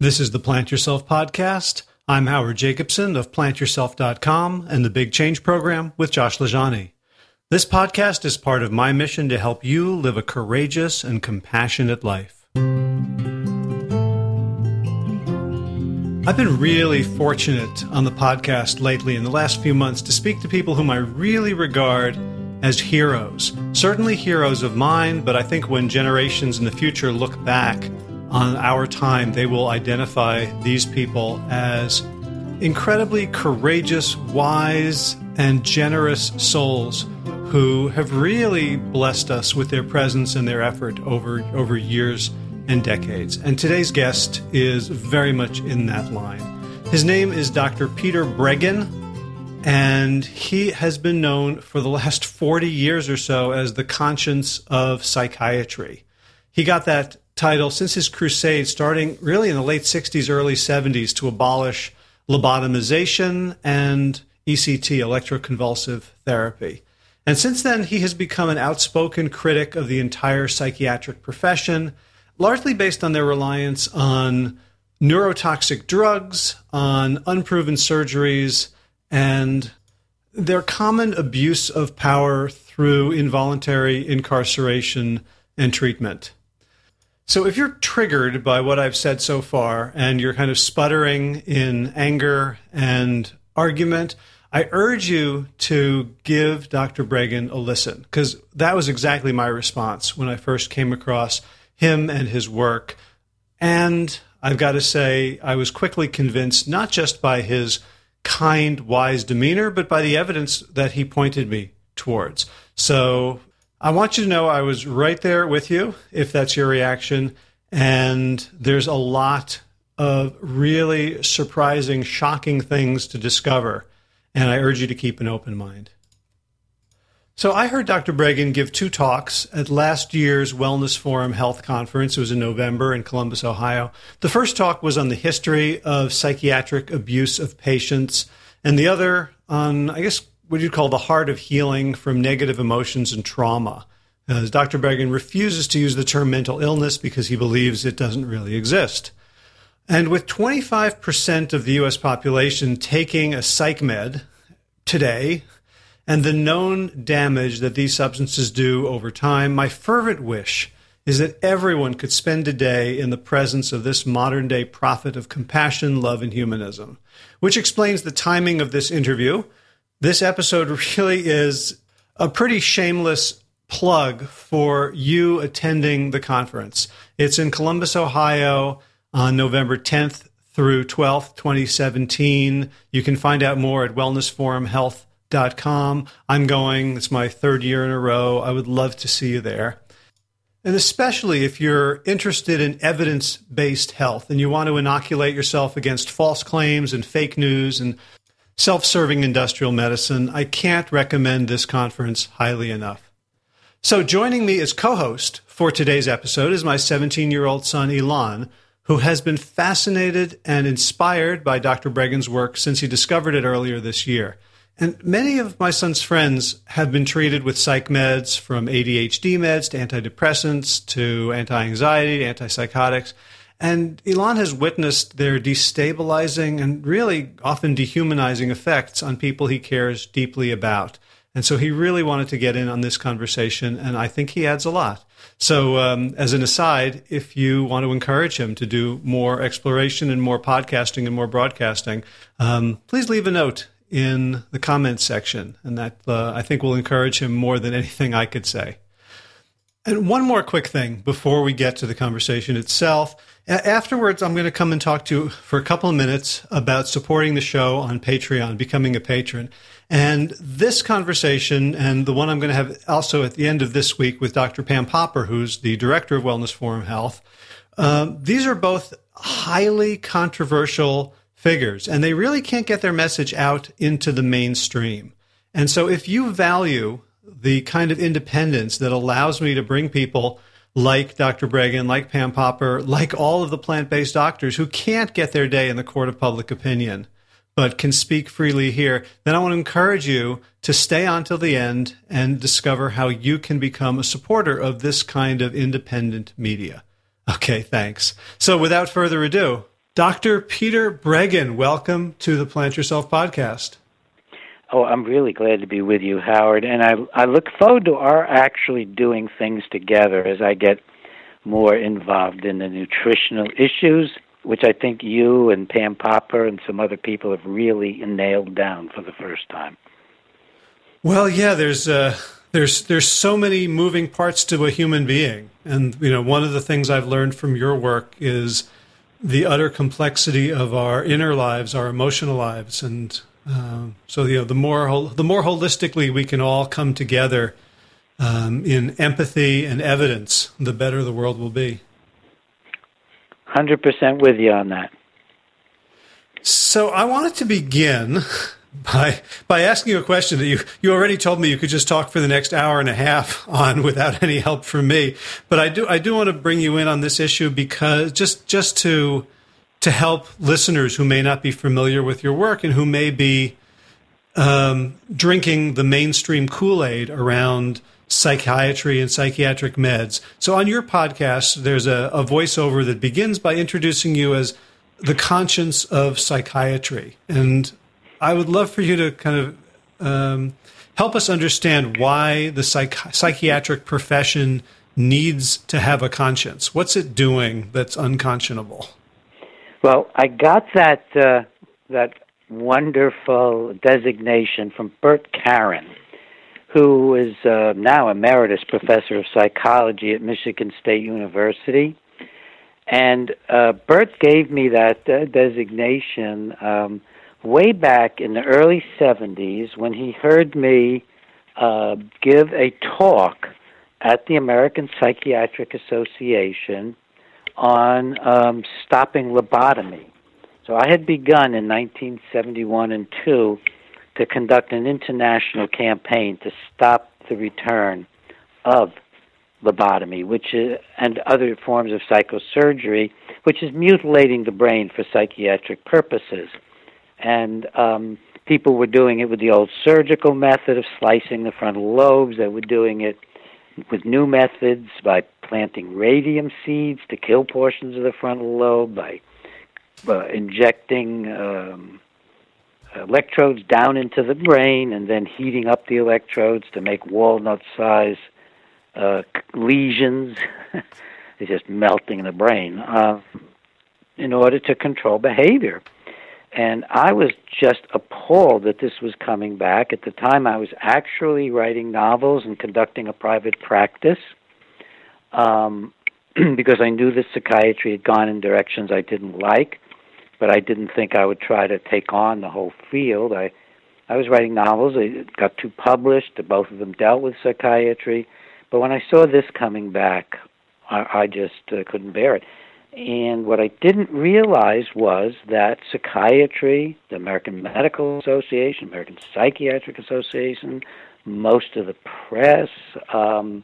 This is the Plant Yourself podcast. I'm Howard Jacobson of plantyourself.com and the Big Change Program with Josh LaJaunie. This podcast is part of my mission to help you live a courageous and compassionate life. I've been really fortunate on the podcast lately in the last few months to speak to people whom I really regard as heroes. Certainly heroes of mine, but I think when generations in the future look back on our time, they will identify these people as incredibly courageous, wise, and generous souls who have really blessed us with their presence and their effort over, over years and decades. And today's guest is very much in that line. His name is Dr. Peter Breggin, and he has been known for the last 40 years or so as the conscience of psychiatry. He got that title since his crusade, starting really in the late 60s, early 70s, to abolish lobotomization and ECT, electroconvulsive therapy. And since then, he has become an outspoken critic of the entire psychiatric profession, largely based on their reliance on neurotoxic drugs, on unproven surgeries, and their common abuse of power through involuntary incarceration and treatment. So if you're triggered by what I've said so far and you're kind of sputtering in anger and argument, I urge you to give Dr. Breggin a listen because that was exactly my response when I first came across him and his work. And I've got to say, I was quickly convinced not just by his kind, wise demeanor, but by the evidence that he pointed me towards. So I want you to know I was right there with you, if that's your reaction. And there's a lot of really surprising, shocking things to discover. And I urge you to keep an open mind. So I heard Dr. Breggin give two talks at last year's Wellness Forum Health Conference. It was in November in Columbus, Ohio. The first talk was on the history of psychiatric abuse of patients, and the other on, I guess, what you'd call the heart of healing from negative emotions and trauma. Uh, As Dr. Breggin refuses to use the term mental illness because he believes it doesn't really exist. And with 25% of the US population taking a psych med today, and the known damage that these substances do over time, my fervent wish is that everyone could spend a day in the presence of this modern day prophet of compassion, love, and humanism, which explains the timing of this interview this episode really is a pretty shameless plug for you attending the conference. It's in Columbus, Ohio on November 10th through 12th, 2017. You can find out more at wellnessforumhealth.com. I'm going, it's my third year in a row. I would love to see you there. And especially if you're interested in evidence based health and you want to inoculate yourself against false claims and fake news and self serving industrial medicine. I can't recommend this conference highly enough. So, joining me as co host for today's episode is my 17 year old son, Elon, who has been fascinated and inspired by Dr. Breggin's work since he discovered it earlier this year. And many of my son's friends have been treated with psych meds, from ADHD meds to antidepressants to anti anxiety, antipsychotics. And Elon has witnessed their destabilizing and really often dehumanizing effects on people he cares deeply about. And so he really wanted to get in on this conversation, and I think he adds a lot. So, um, as an aside, if you want to encourage him to do more exploration and more podcasting and more broadcasting, um, please leave a note in the comments section, and that uh, I think will encourage him more than anything I could say. And one more quick thing before we get to the conversation itself. Afterwards, I'm going to come and talk to you for a couple of minutes about supporting the show on Patreon, becoming a patron. And this conversation and the one I'm going to have also at the end of this week with Dr. Pam Popper, who's the director of Wellness Forum Health, um, these are both highly controversial figures, and they really can't get their message out into the mainstream. And so, if you value the kind of independence that allows me to bring people like Dr. Breggin, like Pam Popper, like all of the plant based doctors who can't get their day in the court of public opinion, but can speak freely here, then I want to encourage you to stay on till the end and discover how you can become a supporter of this kind of independent media. Okay, thanks. So without further ado, Dr. Peter Breggin, welcome to the Plant Yourself podcast. Oh, I'm really glad to be with you, Howard. And I, I look forward to our actually doing things together as I get more involved in the nutritional issues, which I think you and Pam Popper and some other people have really nailed down for the first time. Well, yeah, there's uh, there's there's so many moving parts to a human being, and you know, one of the things I've learned from your work is the utter complexity of our inner lives, our emotional lives, and uh, so you know, the more the more holistically we can all come together um, in empathy and evidence, the better the world will be. Hundred percent with you on that. So I wanted to begin by by asking you a question that you you already told me you could just talk for the next hour and a half on without any help from me. But I do I do want to bring you in on this issue because just just to to help listeners who may not be familiar with your work and who may be um, drinking the mainstream Kool Aid around psychiatry and psychiatric meds. So on your podcast, there's a, a voiceover that begins by introducing you as the conscience of psychiatry. And I would love for you to kind of um, help us understand why the psych- psychiatric profession needs to have a conscience. What's it doing that's unconscionable? Well, I got that uh, that wonderful designation from Bert Karon, who is uh, now emeritus professor of psychology at Michigan State University. And uh, Bert gave me that uh, designation um, way back in the early 70s when he heard me uh, give a talk at the American Psychiatric Association on um, stopping lobotomy. So I had begun in 1971 and 2 to conduct an international campaign to stop the return of lobotomy, which is, and other forms of psychosurgery, which is mutilating the brain for psychiatric purposes and um, people were doing it with the old surgical method of slicing the frontal lobes. They were doing it with new methods by planting radium seeds to kill portions of the frontal lobe, by uh, injecting um, electrodes down into the brain and then heating up the electrodes to make walnut size uh, lesions. it's just melting the brain uh, in order to control behavior. And I was just appalled that this was coming back. At the time, I was actually writing novels and conducting a private practice um, because I knew that psychiatry had gone in directions I didn't like, but I didn't think I would try to take on the whole field. I, I was writing novels. I got two published. Both of them dealt with psychiatry. But when I saw this coming back, I, I just uh, couldn't bear it. And what I didn't realize was that psychiatry, the American Medical Association, American Psychiatric Association, most of the press, um,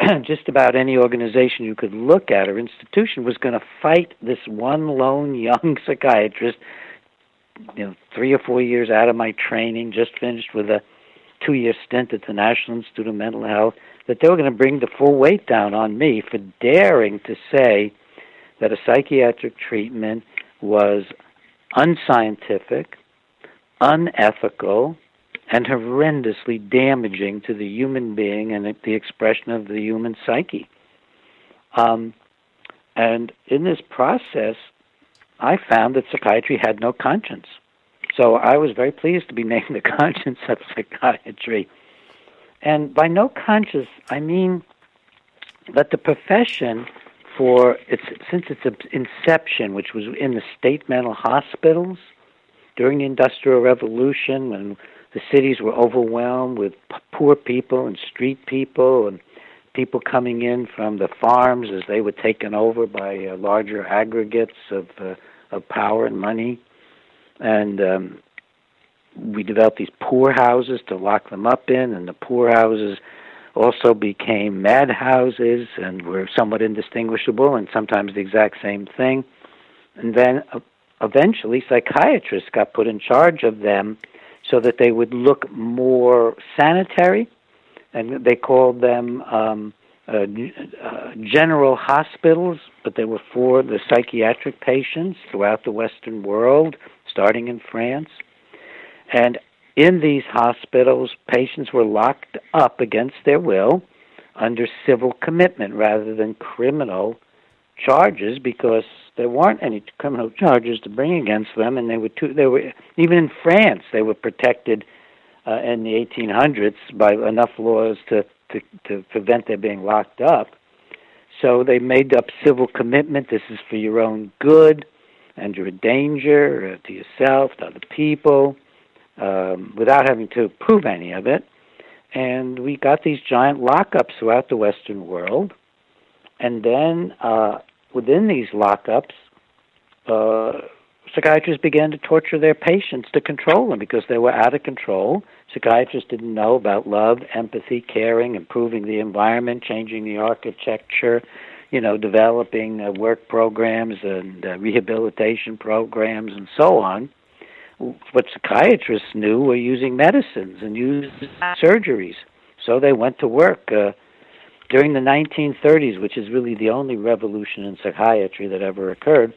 just about any organization you could look at or institution was going to fight this one lone young psychiatrist, you know, three or four years out of my training, just finished with a two year stint at the National Institute of Mental Health, that they were going to bring the full weight down on me for daring to say that a psychiatric treatment was unscientific, unethical, and horrendously damaging to the human being and the expression of the human psyche. Um, and in this process, I found that psychiatry had no conscience. So I was very pleased to be named the conscience of psychiatry. And by no conscience, I mean that the profession for its since its inception, which was in the state mental hospitals during the Industrial Revolution, when the cities were overwhelmed with poor people and street people and people coming in from the farms as they were taken over by uh, larger aggregates of uh, of power and money, and um, we developed these poor houses to lock them up in, and the poor houses also became madhouses and were somewhat indistinguishable and sometimes the exact same thing. And then uh, eventually psychiatrists got put in charge of them so that they would look more sanitary, and they called them um, uh, uh, general hospitals, but they were for the psychiatric patients throughout the Western world, starting in France. And in these hospitals, patients were locked up against their will under civil commitment rather than criminal charges because there weren't any criminal charges to bring against them, and they were too, they were even in France they were protected uh, in the 1800s by enough laws to, to to prevent their being locked up. So they made up civil commitment. This is for your own good, and you're a danger to yourself, to other people, um, without having to prove any of it. And we got these giant lockups throughout the Western world. And then uh, within these lockups, uh, psychiatrists began to torture their patients to control them because they were out of control. Psychiatrists didn't know about love, empathy, caring, improving the environment, changing the architecture, you know, developing uh, work programs and uh, rehabilitation programs and so on. What psychiatrists knew were using medicines and using surgeries. So they went to work. Uh, during the 1930s, which is really the only revolution in psychiatry that ever occurred,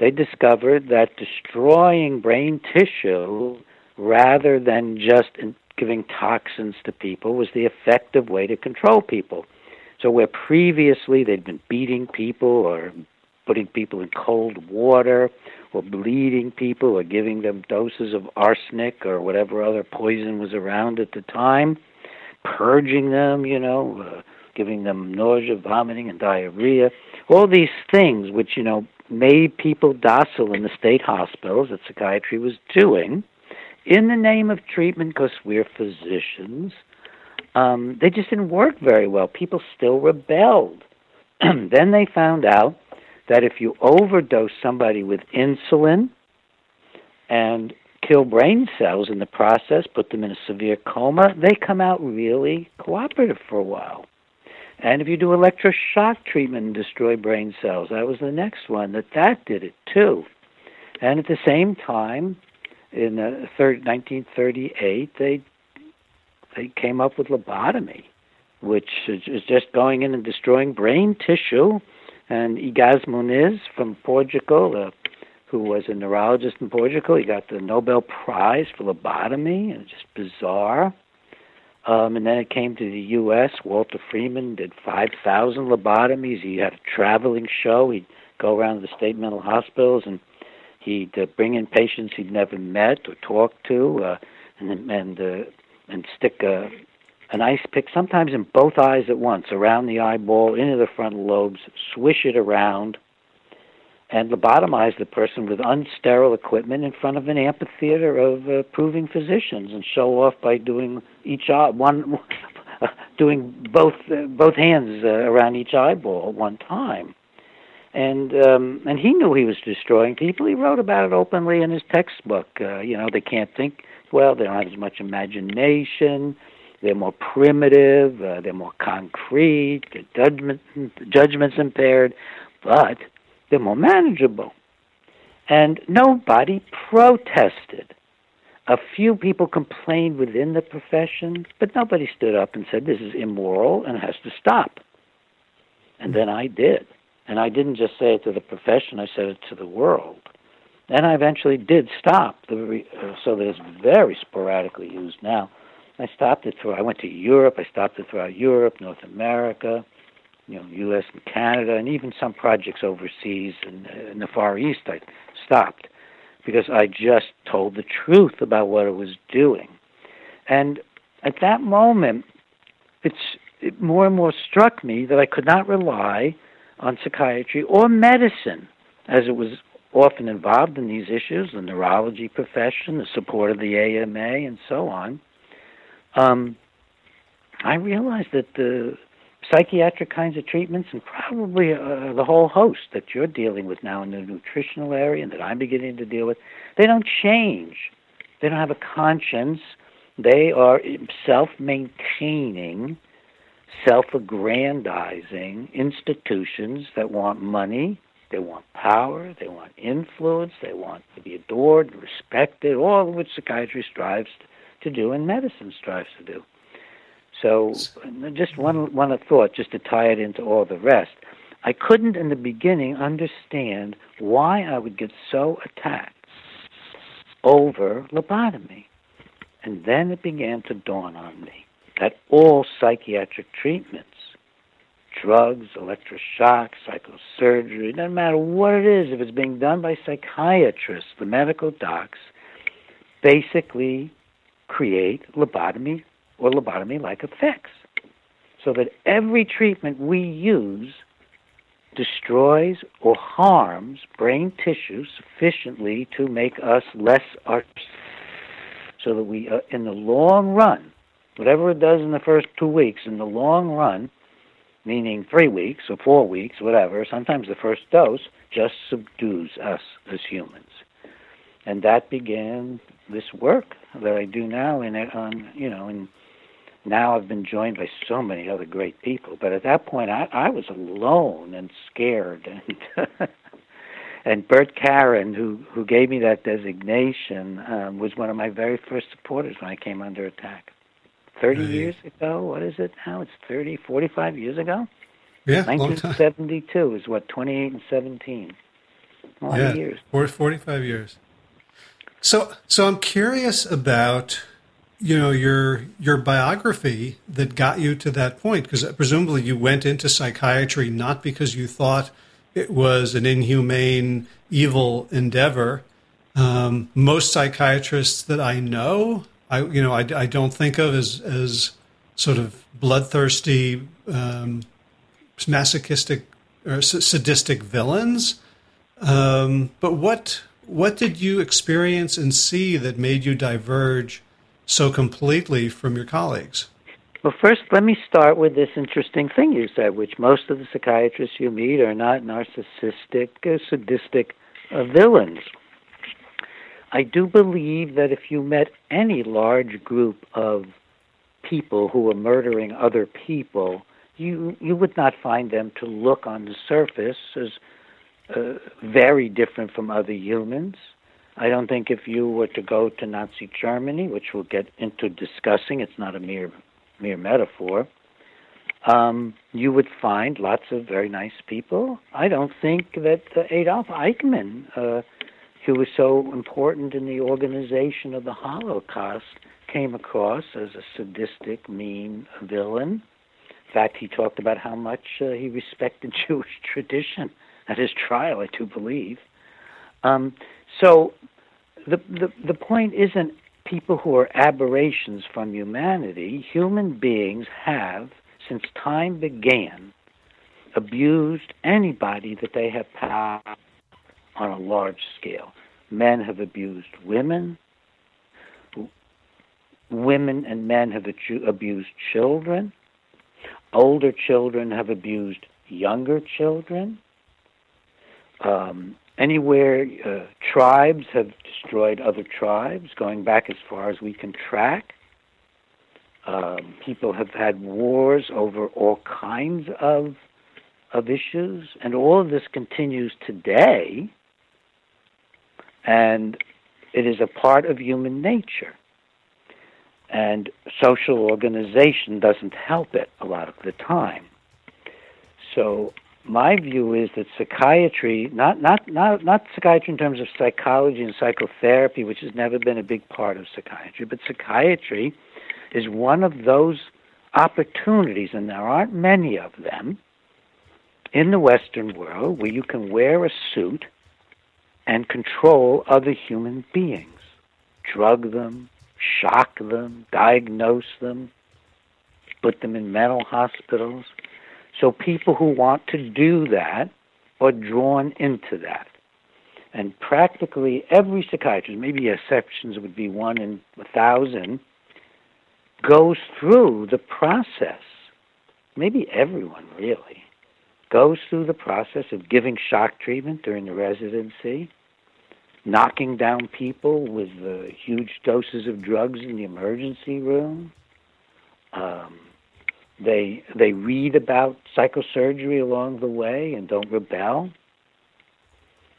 they discovered that destroying brain tissue rather than just giving toxins to people was the effective way to control people. So, where previously they'd been beating people or putting people in cold water or bleeding people or giving them doses of arsenic or whatever other poison was around at the time, purging them, you know, uh, giving them nausea, vomiting, and diarrhea. All these things which, you know, made people docile in the state hospitals that psychiatry was doing in the name of treatment because we're physicians. Um, they just didn't work very well. People still rebelled. then they found out that if you overdose somebody with insulin and kill brain cells in the process, put them in a severe coma, they come out really cooperative for a while. And if you do electroshock treatment and destroy brain cells, that was the next one, that that did it too. And at the same time, in the third, 1938, they they came up with lobotomy, which is just going in and destroying brain tissue. And Egas Moniz from Portugal, uh, who was a neurologist in Portugal, he got the Nobel Prize for lobotomy, and it's just bizarre. Um, and then it came to the U.S. Walter Freeman did 5,000 lobotomies. He had a traveling show. He'd go around the state mental hospitals and he'd uh, bring in patients he'd never met or talked to, uh, and and uh, and stick a, an ice pick, sometimes in both eyes at once, around the eyeball, into the frontal lobes, swish it around, and lobotomize the person with unsterile equipment in front of an amphitheater of uh, proving physicians and show off by doing each eye, one doing both uh, both hands uh, around each eyeball at one time. And um and he knew he was destroying people. He wrote about it openly in his textbook. Uh, you know they can't think well. They don't have as much imagination. They're more primitive. Uh, they're more concrete. Their judgment judgment's impaired. But they're more manageable. And nobody protested. A few people complained within the profession, but nobody stood up and said this is immoral and has to stop. And then I did. And I didn't just say it to the profession, I said it to the world. And I eventually did stop. The, uh, so that it's very sporadically used now. I stopped it through, I went to Europe, I stopped it throughout Europe, North America, you know, U.S. and Canada, and even some projects overseas in, in the Far East, I stopped because I just told the truth about what it was doing. And at that moment, it's it more and more struck me that I could not rely on psychiatry or medicine, as it was often involved in these issues, the neurology profession, the support of the AMA, and so on. Um, I realized that the psychiatric kinds of treatments and probably uh, the whole host that you're dealing with now in the nutritional area and that I'm beginning to deal with, they don't change. They don't have a conscience. They are self maintaining, self aggrandizing institutions that want money, they want power, they want influence, they want to be adored, respected, all of which psychiatry strives to do and medicine strives to do. So, just one one thought, just to tie it into all the rest. I couldn't in the beginning understand why I would get so attacked over lobotomy. And then it began to dawn on me that all psychiatric treatments, drugs, electroshock, psychosurgery, doesn't matter what it is, if it's being done by psychiatrists, the medical docs, basically create lobotomy or lobotomy like effects. So that every treatment we use destroys or harms brain tissue sufficiently to make us less art so that we uh, in the long run whatever it does in the first two weeks in the long run meaning three weeks or four weeks whatever sometimes the first dose just subdues us as humans and that began this work that i do now in on you know in now I've been joined by so many other great people. But at that point, I, I was alone and scared. And and Bert Karon, who who gave me that designation, um, was one of my very first supporters when I came under attack. Thirty right. years ago, what is it now? It's thirty, forty-five years ago. Yeah, 1972 is what 28 and 17. A lot yeah, of years. 45 years. So, so I'm curious about you know your your biography that got you to that point because presumably you went into psychiatry not because you thought it was an inhumane evil endeavor. Um, most psychiatrists that i know i you know i, I don't think of as as sort of bloodthirsty um, masochistic or sadistic villains. Um, but what what did you experience and see that made you diverge so completely from your colleagues? Well, first, let me start with this interesting thing you said, which most of the psychiatrists you meet are not narcissistic, uh, sadistic uh, villains. I do believe that if you met any large group of people who were murdering other people, you you would not find them to look on the surface as uh, very different from other humans. I don't think if you were to go to Nazi Germany, which we'll get into discussing, it's not a mere mere metaphor. Um, you would find lots of very nice people. I don't think that uh, Adolf Eichmann, uh, who was so important in the organization of the Holocaust, came across as a sadistic, mean villain. In fact, he talked about how much uh, he respected Jewish tradition at his trial, I do believe. Um, so the, the the point isn't people who are aberrations from humanity. Human beings have, since time began, abused anybody that they have power on a large scale. Men have abused women. Women and men have abused children. Older children have abused younger children. Um, Anywhere uh, tribes have destroyed other tribes, going back as far as we can track. Um, people have had wars over all kinds of of issues, and all of this continues today. And it is a part of human nature. And social organization doesn't help it a lot of the time. So my view is that psychiatry, not not not not psychiatry in terms of psychology and psychotherapy, which has never been a big part of psychiatry, but psychiatry is one of those opportunities, and there aren't many of them in the Western world where you can wear a suit and control other human beings, drug them, shock them, diagnose them, put them in mental hospitals so people who want to do that are drawn into that. And practically every psychiatrist, maybe exceptions would be one in a thousand, goes through the process. Maybe everyone really goes through the process of giving shock treatment during the residency, knocking down people with uh, huge doses of drugs in the emergency room, um, they they read about psychosurgery along the way and don't rebel.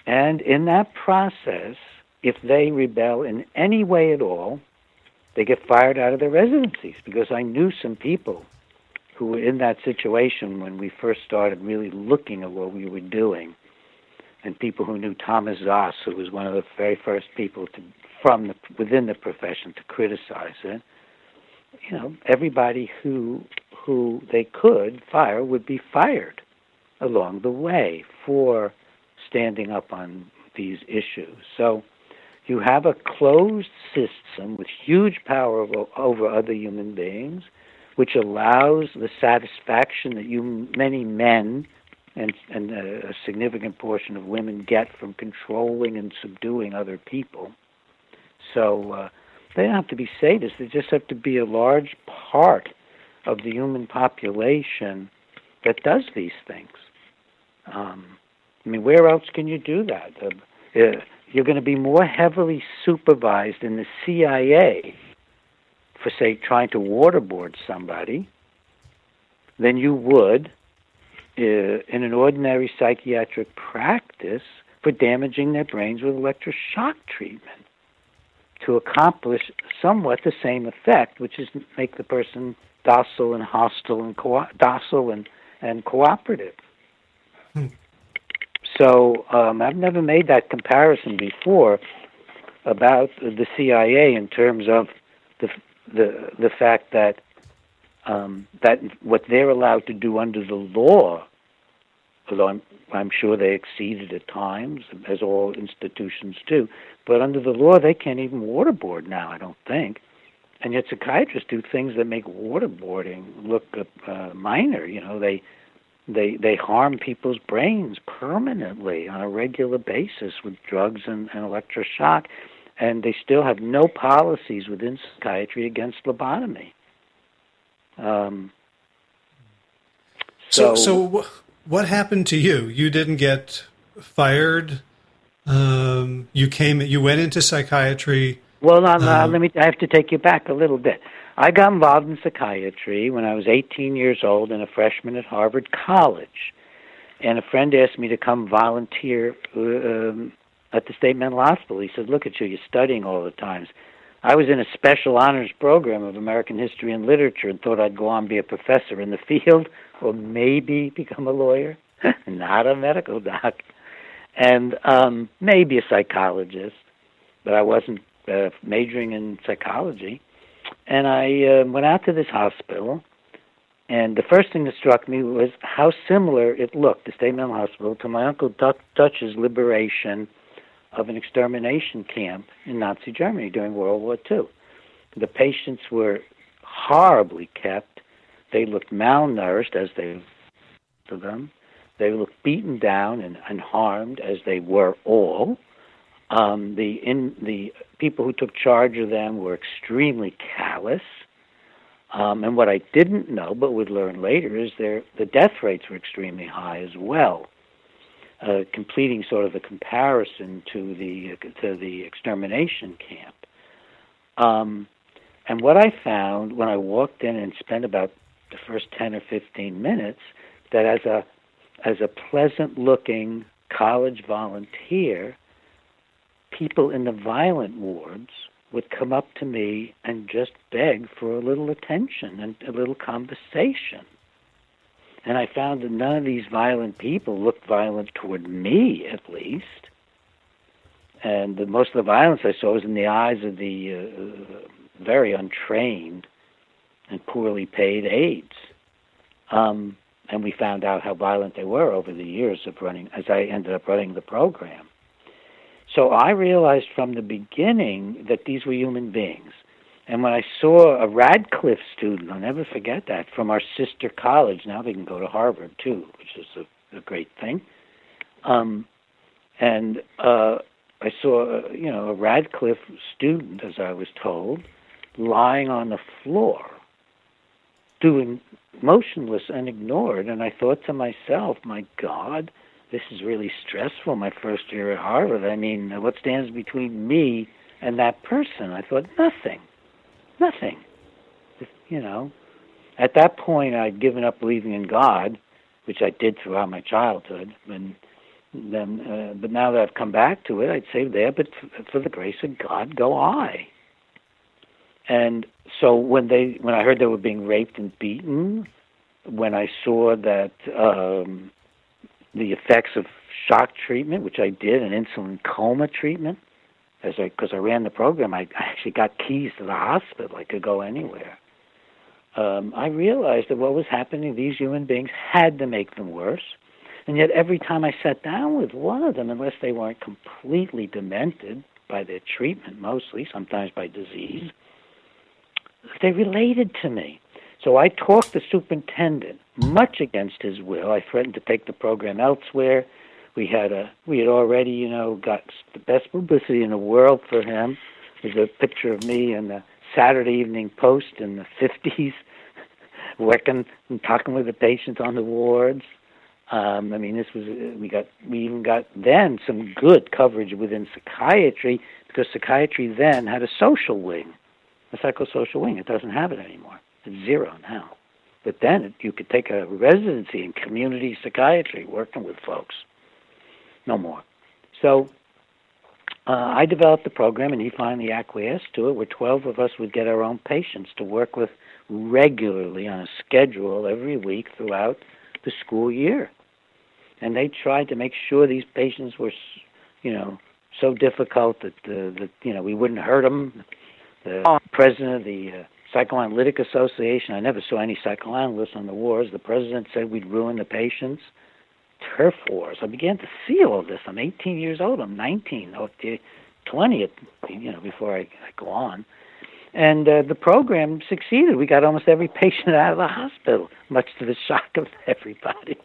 And in that process, if they rebel in any way at all, they get fired out of their residencies because I knew some people who were in that situation when we first started really looking at what we were doing, and people who knew Thomas Szasz, who was one of the very first people to from the, within the profession to criticize it. You know, everybody who who they could fire would be fired along the way for standing up on these issues. So you have a closed system with huge power over, other human beings, which allows the satisfaction that you many men and, and a significant portion of women get from controlling and subduing other people. So uh, they don't have to be sadists; they just have to be a large part of the human population that does these things. Um, I mean, where else can you do that? Uh, uh, you're going to be more heavily supervised in the CIA for, say, trying to waterboard somebody than you would uh, in an ordinary psychiatric practice for damaging their brains with electroshock treatment to accomplish somewhat the same effect, which is make the person docile and hostile and co- docile and, and cooperative. Hmm. So um, I've never made that comparison before about the CIA in terms of the the the fact that um, that what they're allowed to do under the law, although I'm I'm sure they exceeded at times, as all institutions do, but under the law they can't even waterboard now. I don't think, and yet psychiatrists do things that make waterboarding look uh, minor. You know, they they they harm people's brains permanently on a regular basis with drugs and, and electroshock, and they still have no policies within psychiatry against lobotomy. Um, so, so, so what happened to you? You didn't get fired. Um, you came. You went into psychiatry. Well, uh, um, let me. I have to take you back a little bit. I got involved in psychiatry when I was 18 years old and a freshman at Harvard College. And a friend asked me to come volunteer uh, um, at the state mental hospital. He said, Look at you, you're studying all the times. I was in a special honors program of American history and literature and thought I'd go on and be a professor in the field or maybe become a lawyer, not a medical doc, and um, maybe a psychologist. But I wasn't uh, majoring in psychology. And I uh, went out to this hospital, and the first thing that struck me was how similar it looked, the State Mental Hospital, to my Uncle Dutch's liberation of an extermination camp in Nazi Germany during World War II. The patients were horribly kept. They looked malnourished as they to them. They looked beaten down and, and harmed as they were all. Um, the in the people who took charge of them were extremely callous. Um, and what I didn't know, but would learn later, is their the death rates were extremely high as well. Uh, completing sort of a comparison to the to the extermination camp. Um, and what I found when I walked in and spent about the first ten or fifteen minutes, that as a as a pleasant looking college volunteer, people in the violent wards would come up to me and just beg for a little attention and a little conversation. And I found that none of these violent people looked violent toward me, at least. And the, most of the violence I saw was in the eyes of the uh, very untrained and poorly paid aides. Um, and we found out how violent they were over the years of running, as I ended up running the program. So I realized from the beginning that these were human beings. And when I saw a Radcliffe student, I'll never forget that, from our sister college, now they can go to Harvard too, which is a, a great thing. Um, and uh, I saw, you know, a Radcliffe student, as I was told, lying on the floor, doing motionless and ignored. And I thought to myself, my God, this is really stressful, my first year at Harvard. I mean, what stands between me and that person? I thought, nothing. Nothing. You know, at that point, I'd given up believing in God, which I did throughout my childhood. And then, uh, but now that I've come back to it, I'd say there, but for the grace of God, go I. And so when they when I heard they were being raped and beaten, when I saw that um, the effects of shock treatment, which I did, and insulin coma treatment, as I because I ran the program, I, I actually got keys to the hospital. I could go anywhere. Um, I realized that what was happening, these human beings had to make them worse. And yet, every time I sat down with one of them, unless they weren't completely demented by their treatment, mostly, sometimes by disease, they related to me. So I talked the superintendent, much against his will. I threatened to take the program elsewhere. We had a we had already, you know, got the best publicity in the world for him. There's a picture of me in the Saturday Evening Post in the 50s, working and talking with the patients on the wards. Um, I mean, this was we got we even got then some good coverage within psychiatry because psychiatry then had a social wing, a psychosocial wing. It doesn't have it anymore. It's zero now. But then you could take a residency in community psychiatry, working with folks. No more. So uh, I developed the program, and he finally acquiesced to it, where 12 of us would get our own patients to work with regularly on a schedule every week throughout the school year. And they tried to make sure these patients were, you know, so difficult that, uh, that you know, we wouldn't hurt them. The president of the uh, Psychoanalytic Association, I never saw any psychoanalysts on the wards. The president said we'd ruin the patients turf wars. I began to see all this. I'm 18 years old. I'm 19, or 20, you know, before I, I go on. And uh, the program succeeded. We got almost every patient out of the hospital, much to the shock of everybody.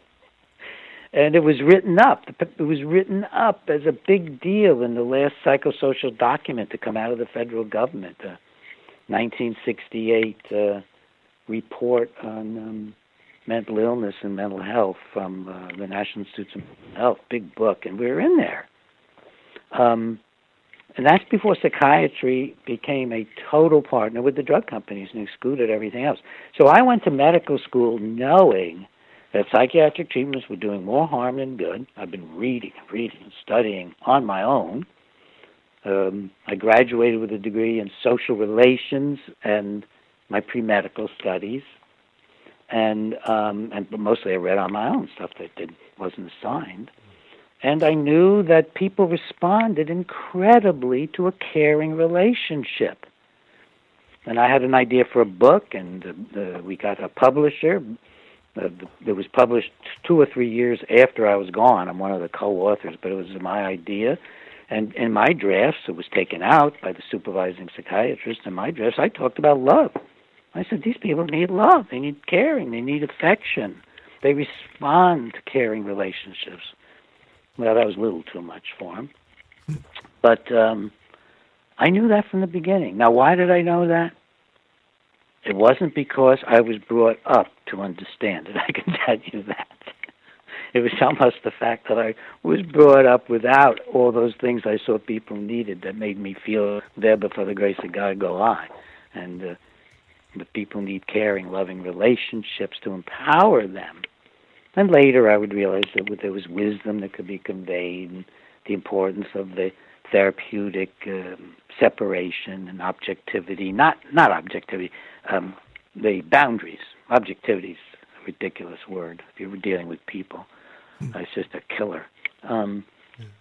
And it was written up. It was written up as a big deal in the last psychosocial document to come out of the federal government, the 1968 uh, report on um, mental illness and mental health from uh, the National Institutes of Health, big book, and we were in there. Um, and that's before psychiatry became a total partner with the drug companies and excluded everything else. So I went to medical school knowing that psychiatric treatments were doing more harm than good. I've been reading reading studying on my own. Um, I graduated with a degree in social relations and my pre medical studies and um, and mostly I read on my own stuff that did, wasn't assigned. And I knew that people responded incredibly to a caring relationship. And I had an idea for a book, and uh, we got a publisher. Uh, it was published two or three years after I was gone. I'm one of the co-authors, but it was my idea. And in my drafts, it was taken out by the supervising psychiatrist. In my drafts, I talked about love I said, these people need love. They need caring. They need affection. They respond to caring relationships. Well, that was a little too much for him. But um, I knew that from the beginning. Now, why did I know that? It wasn't because I was brought up to understand it. I can tell you that. It was almost the fact that I was brought up without all those things I saw people needed that made me feel there before the grace of God go I. And uh, but people need caring, loving relationships to empower them. And later I would realize that there was wisdom that could be conveyed and the importance of the therapeutic um, separation and objectivity, not, not objectivity, um, the boundaries. Objectivity is a ridiculous word if you're dealing with people. Mm. it's just a killer. Um,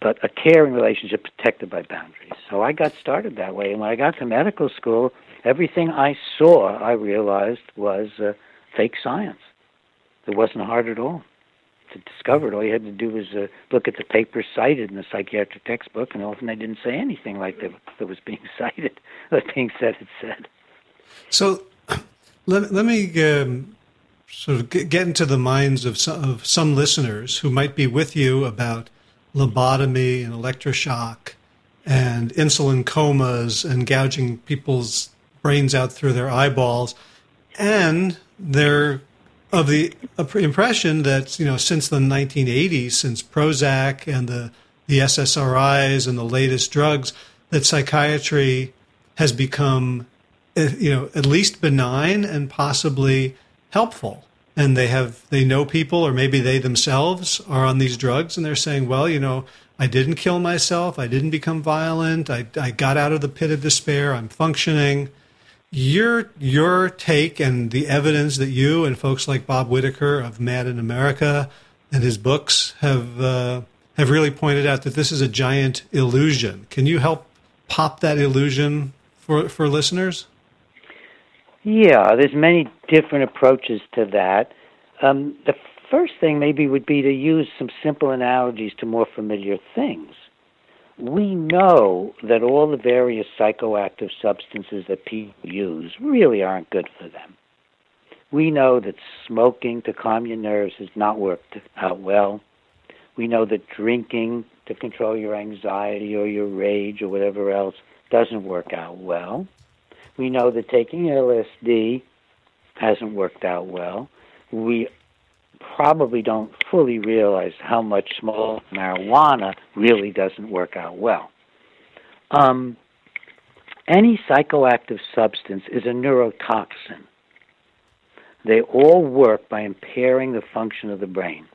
but a caring relationship protected by boundaries. So I got started that way. And when I got to medical school, everything I saw, I realized, was uh, fake science. It wasn't hard at all to discover it. All you had to do was uh, look at the papers cited in the psychiatric textbook, and often they didn't say anything like that, that was being cited, that being said, it said. So let, let me um, sort of get into the minds of some, of some listeners who might be with you about lobotomy and electroshock and insulin comas and gouging people's brains out through their eyeballs, and they're of the impression that you know since the 1980s, since Prozac and the the SSRIs and the latest drugs, that psychiatry has become eh, you know at least benign and possibly helpful. And they have they know people or maybe they themselves are on these drugs and they're saying well you know i didn't kill myself. I didn't become violent. I, I got out of the pit of despair. I'm functioning your your take and the evidence that you and folks like Bob Whitaker of Mad in America and his books have uh, have really pointed out that this is a giant illusion. Can you help pop that illusion for for listeners? Yeah, there's many different approaches to that. Um, the first thing maybe would be to use some simple analogies to more familiar things. We know that all the various psychoactive substances that people use really aren't good for them. We know that smoking to calm your nerves has not worked out well. We know that drinking to control your anxiety or your rage or whatever else doesn't work out well. We know that taking LSD hasn't worked out well. We probably don't fully realize how much small marijuana really doesn't work out well. Um, any psychoactive substance is a neurotoxin. They all work by impairing the function of the brain.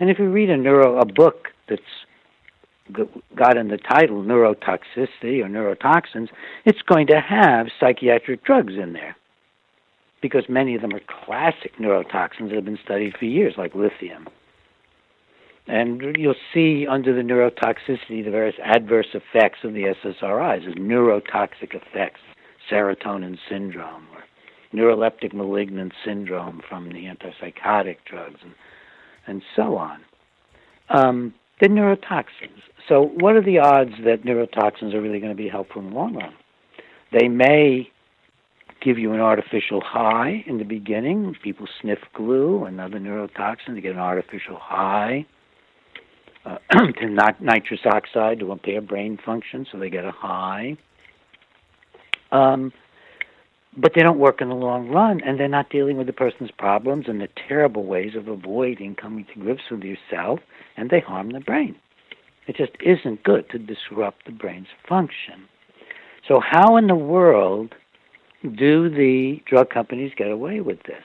And if you read a neuro a book that's got in the title neurotoxicity or neurotoxins, it's going to have psychiatric drugs in there because many of them are classic neurotoxins that have been studied for years, like lithium. And you'll see under the neurotoxicity the various adverse effects of the SSRIs, as neurotoxic effects, serotonin syndrome, or neuroleptic malignant syndrome from the antipsychotic drugs, and, and so on. Um, the neurotoxins. So, what are the odds that neurotoxins are really going to be helpful in the long run? They may give you an artificial high in the beginning. People sniff glue, another neurotoxin, to get an artificial high. Uh, to not nitrous oxide to impair brain function, so they get a high. Um, but they don't work in the long run, and they're not dealing with the person's problems and the terrible ways of avoiding coming to grips with yourself, and they harm the brain. It just isn't good to disrupt the brain's function. So, how in the world do the drug companies get away with this?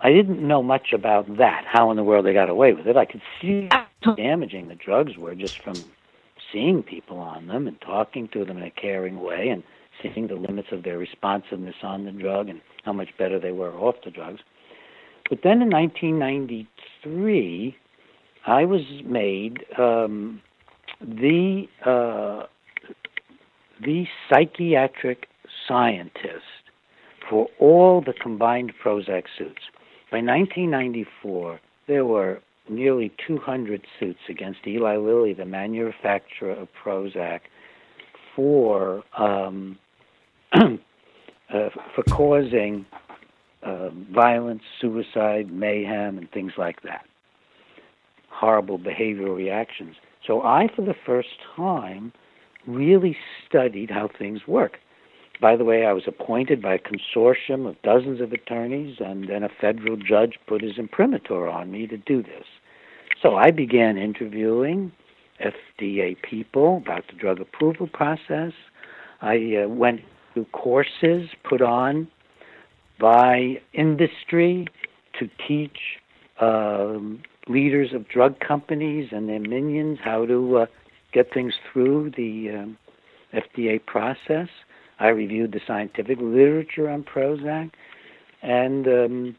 I didn't know much about that, how in the world they got away with it. I could see how damaging the drugs were just from seeing people on them and talking to them in a caring way and seeing the limits of their responsiveness on the drug and how much better they were off the drugs. But then in 1993, I was made um, the uh, the psychiatric scientist for all the combined Prozac suits. By 1994, there were nearly 200 suits against Eli Lilly, the manufacturer of Prozac, for um, uh, for causing uh, violence, suicide, mayhem, and things like that. Horrible behavioral reactions. So I, for the first time, really studied how things work. By the way, I was appointed by a consortium of dozens of attorneys, and then a federal judge put his imprimatur on me to do this. So I began interviewing FDA people about the drug approval process. I uh, went through courses put on by industry to teach um, leaders of drug companies and their minions how to uh, get things through the um, FDA process. I reviewed the scientific literature on Prozac, and um,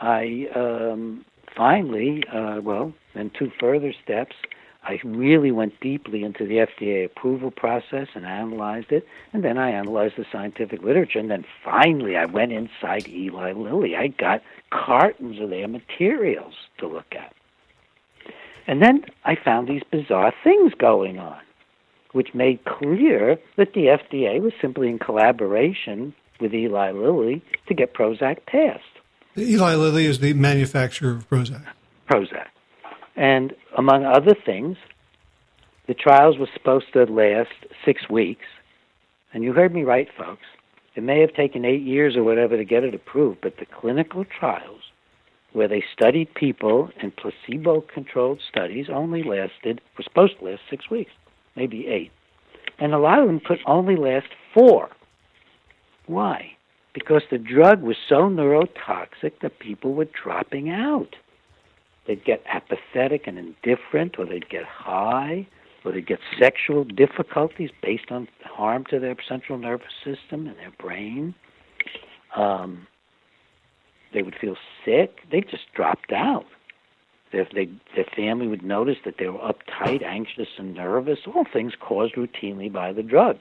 I um, finally, uh, well, then two further steps. I really went deeply into the FDA approval process and analyzed it, and then I analyzed the scientific literature, and then finally I went inside Eli Lilly. I got cartons of their materials to look at. And then I found these bizarre things going on which made clear that the FDA was simply in collaboration with Eli Lilly to get Prozac passed. Eli Lilly is the manufacturer of Prozac. Prozac. And among other things, the trials were supposed to last six weeks. And you heard me right, folks. It may have taken eight years or whatever to get it approved, but the clinical trials where they studied people in placebo controlled studies only lasted, were supposed to last six weeks maybe eight. And a lot of them could only last four. Why? Because the drug was so neurotoxic that people were dropping out. They'd get apathetic and indifferent, or they'd get high, or they'd get sexual difficulties based on harm to their central nervous system and their brain. Um, they would feel sick. They just dropped out. If they, their family would notice that they were uptight, anxious, and nervous, all things caused routinely by the drug.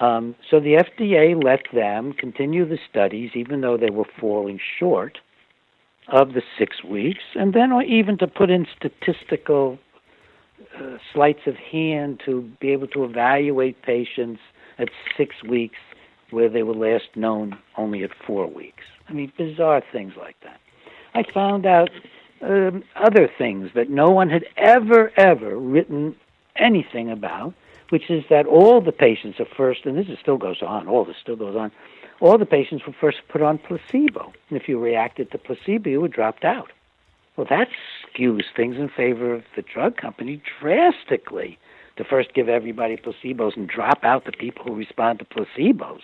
Um, so the FDA let them continue the studies, even though they were falling short of the six weeks, and then even to put in statistical uh, sleights of hand to be able to evaluate patients at six weeks where they were last known only at four weeks. I mean, bizarre things like that. I found out um, other things that no one had ever, ever written anything about, which is that all the patients are first, and this still goes on, all this still goes on, all the patients were first put on placebo. And if you reacted to placebo, you were dropped out. Well, that skews things in favor of the drug company drastically to first give everybody placebos and drop out the people who respond to placebos.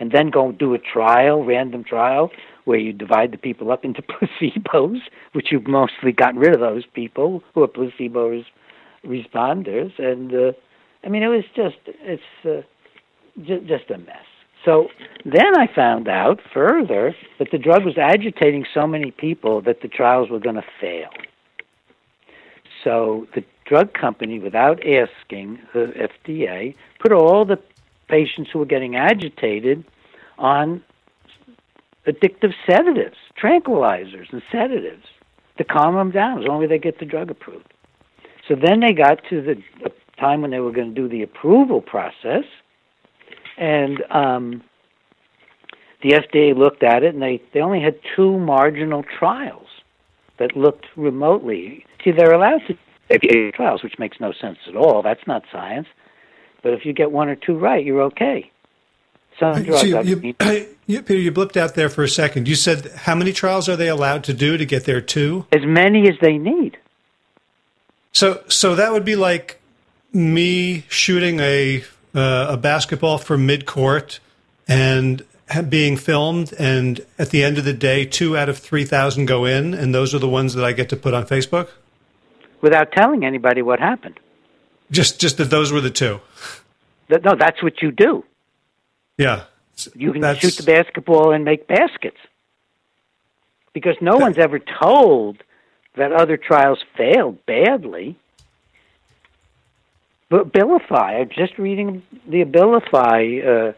And then go do a trial, random trial, where you divide the people up into placebos, which you've mostly gotten rid of those people who are placebo responders. And uh, I mean, it was just it's uh, j- just a mess. So then I found out further that the drug was agitating so many people that the trials were going to fail. So the drug company, without asking the FDA, put all the patients who were getting agitated on addictive sedatives, tranquilizers, and sedatives to calm them down as long as they get the drug approved. So then they got to the time when they were going to do the approval process, and um, the FDA looked at it, and they, they only had two marginal trials that looked remotely. See, they're allowed to do trials, which makes no sense at all. That's not science. But if you get one or two right, you're okay. Some drugs. So you, you, you, Peter, you blipped out there for a second. You said how many trials are they allowed to do to get there two? As many as they need. So, so that would be like me shooting a uh, a basketball from mid court and being filmed, and at the end of the day, two out of three thousand go in, and those are the ones that I get to put on Facebook. Without telling anybody what happened. Just, just that those were the two. No, that's what you do. Yeah, you can shoot the basketball and make baskets. Because no that, one's ever told that other trials failed badly. But Abilify, I'm just reading the Abilify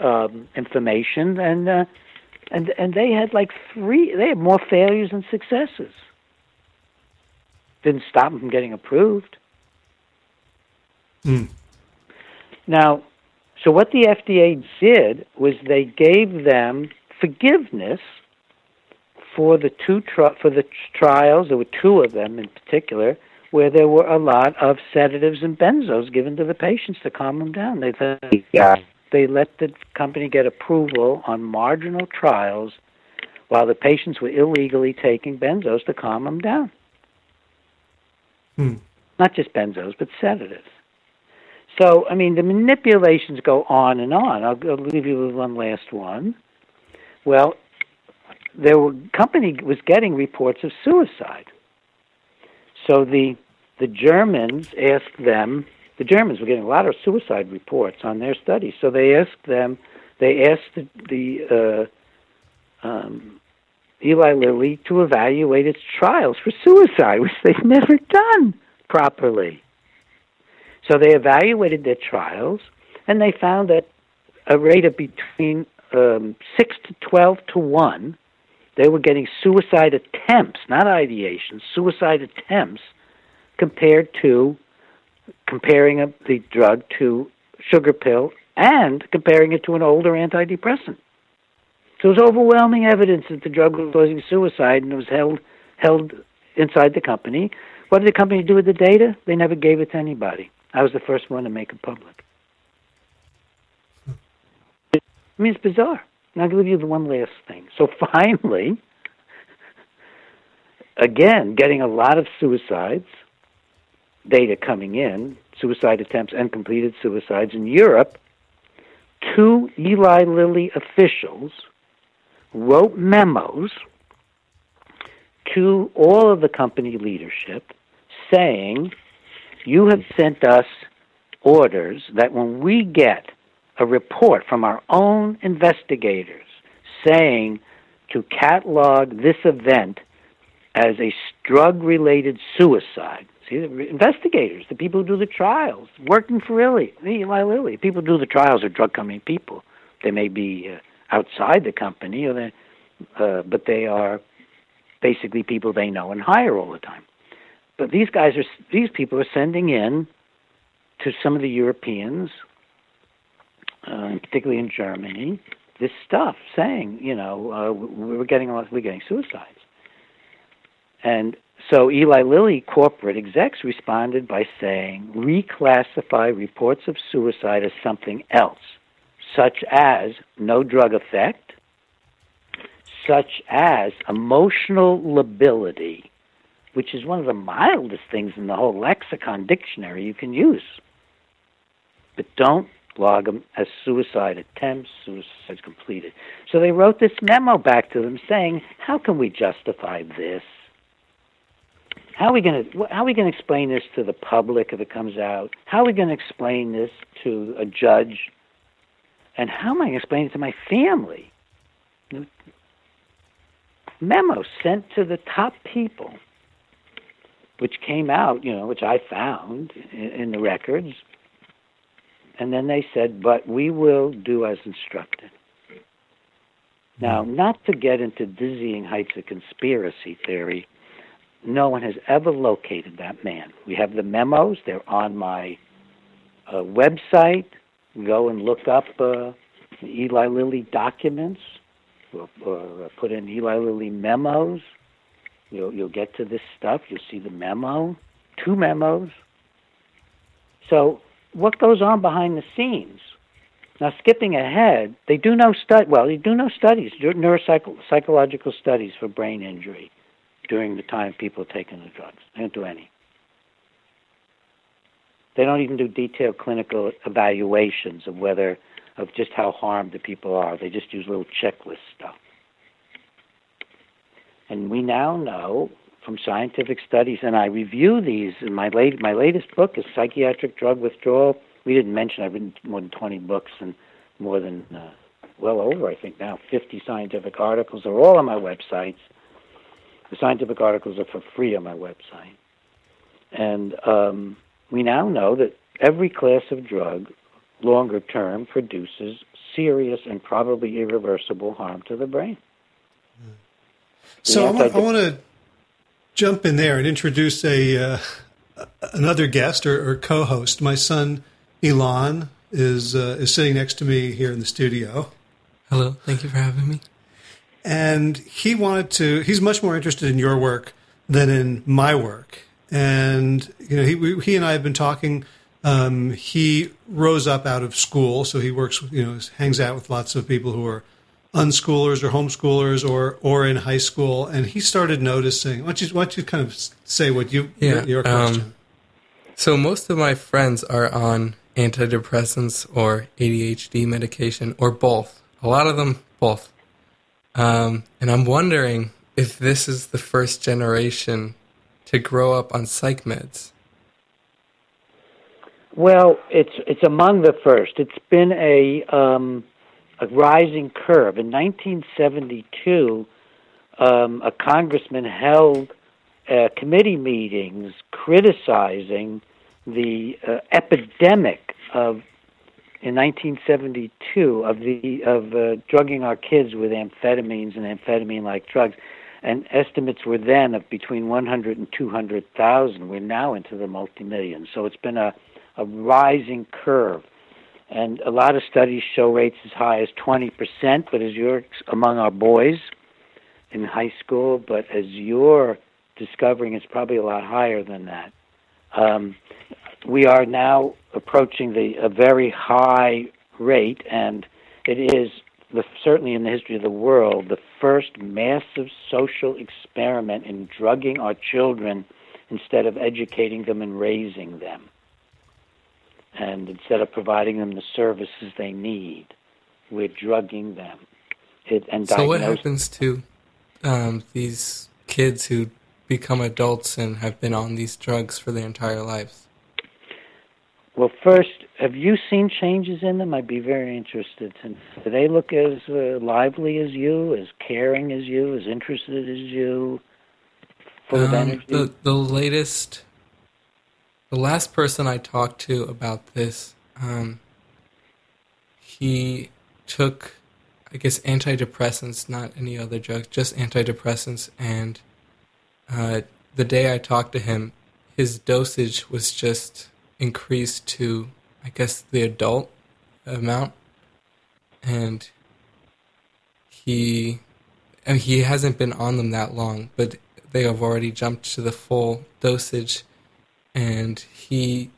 uh, um, information, and uh, and and they had like three. They had more failures than successes. Didn't stop them from getting approved. Mm. Now, so what the FDA did was they gave them forgiveness for the two tri- for the trials. There were two of them in particular where there were a lot of sedatives and benzos given to the patients to calm them down. They yeah. they let the company get approval on marginal trials while the patients were illegally taking benzos to calm them down. Hmm. Not just benzos, but sedatives. So, I mean, the manipulations go on and on. I'll, I'll leave you with one last one. Well, the company was getting reports of suicide. So the the Germans asked them. The Germans were getting a lot of suicide reports on their studies. So they asked them. They asked the, the uh, um, Eli Lilly to evaluate its trials for suicide, which they've never done properly. So they evaluated their trials, and they found that a rate of between um, six to twelve to one, they were getting suicide attempts, not ideation, suicide attempts, compared to comparing a, the drug to sugar pill and comparing it to an older antidepressant. So it was overwhelming evidence that the drug was causing suicide, and it was held held inside the company. What did the company do with the data? They never gave it to anybody. I was the first one to make it public. I mean, it's bizarre. And I'll give you the one last thing. So finally, again, getting a lot of suicides, data coming in, suicide attempts and completed suicides in Europe, two Eli Lilly officials wrote memos to all of the company leadership saying you have sent us orders that when we get a report from our own investigators saying to catalog this event as a drug related suicide. See, the investigators, the people who do the trials, working for Lilly, Eli Lilly, people who do the trials are drug company people. They may be uh, outside the company, or they, uh, but they are basically people they know and hire all the time. But these guys are these people are sending in to some of the Europeans, uh, particularly in Germany, this stuff saying, you know, uh, we're getting we're getting suicides. And so Eli Lilly corporate execs responded by saying, reclassify reports of suicide as something else, such as no drug effect, such as emotional lability, which is one of the mildest things in the whole lexicon dictionary you can use. But don't log them as suicide attempts, suicides completed. So they wrote this memo back to them saying, how can we justify this? How are we going to how are we going to explain this to the public if it comes out? How are we going to explain this to a judge? And how am I going to explain it to my family? Memo sent to the top people, which came out, you know, which I found in, in the records. And then they said, but we will do as instructed. Now, not to get into dizzying heights of conspiracy theory, no one has ever located that man. We have the memos, they're on my uh, website. Go and look up uh, Eli Lilly documents or, or put in Eli Lilly memos. You'll, you'll get to this stuff. You'll see the memo, two memos. So, what goes on behind the scenes? Now, skipping ahead, they do no study. Well, they do no studies, neuropsychological studies for brain injury during the time people are taking the drugs. They don't do any. They don't even do detailed clinical evaluations of whether of just how harmed the people are. They just use little checklist stuff. And we now know from scientific studies, and I review these in my late my latest book is psychiatric drug withdrawal. We didn't mention I've written more than 20 books and more than uh, well over I think now 50 scientific articles. They're all on my websites. The scientific articles are for free on my website. And um, we now know that every class of drug, longer term, produces serious and probably irreversible harm to the brain. So I want, I want, to jump in there and introduce a uh, another guest or, or, co-host. My son Elon is uh, is sitting next to me here in the studio. Hello, thank you for having me and he wanted to. He's much more interested in your work than in my work, and you know, he he and I have been talking. Um, he rose up out of school, so he works, you know, hangs out with lots of people who are unschoolers or homeschoolers or or in high school, and he started noticing. Why don't you, why don't you kind of say what you yeah, your, your question? Um, so most of my friends are on antidepressants or ADHD medication or both. A lot of them both. Um, and I'm wondering if this is the first generation to grow up on psych meds. Well, it's it's among the first. It's been a um, a rising curve. In 1972, um, a congressman held uh, committee meetings criticizing the uh, epidemic of in 1972 of the of uh, drugging our kids with amphetamines and amphetamine-like drugs, and estimates were then of between 100 and 200,000. We're now into the multi-millions. So it's been a a rising curve, and a lot of studies show rates as high as 20 percent. But as you're among our boys in high school, but as you're discovering, it's probably a lot higher than that. Um, we are now approaching the a very high rate, and it is the, certainly in the history of the world the first massive social experiment in drugging our children instead of educating them and raising them, and instead of providing them the services they need, we're drugging them. It, and so, what happens to um, these kids who become adults and have been on these drugs for their entire lives? Well, first, have you seen changes in them? I'd be very interested. In, do they look as uh, lively as you, as caring as you, as interested as you? Full um, of energy. The the latest, the last person I talked to about this, um, he took, I guess, antidepressants, not any other drugs, just antidepressants, and uh, the day I talked to him, his dosage was just increased to I guess the adult amount, and he he hasn't been on them that long, but they have already jumped to the full dosage, and he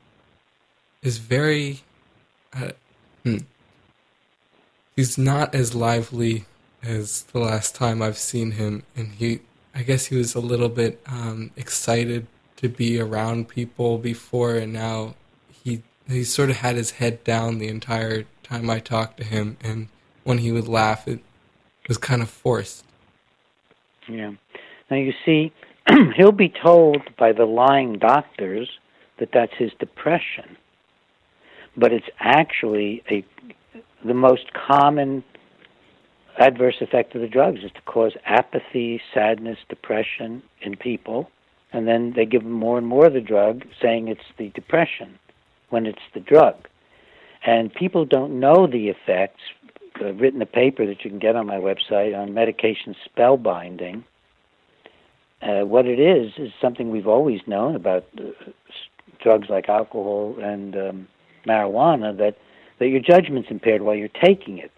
is very. Uh, hmm. He's not as lively as the last time I've seen him, and he. I guess he was a little bit um, excited to be around people before, and now he he sort of had his head down the entire time I talked to him, and when he would laugh, it was kind of forced. Yeah. Now you see, he'll be told by the lying doctors that that's his depression, but it's actually a the most common adverse effect of the drugs is to cause apathy, sadness, depression in people, and then they give them more and more of the drug, saying it's the depression when it's the drug. And people don't know the effects. I've written a paper that you can get on my website on medication spellbinding. Uh, what it is is something we've always known about uh, drugs like alcohol and um, marijuana that that your judgment's impaired while you're taking it.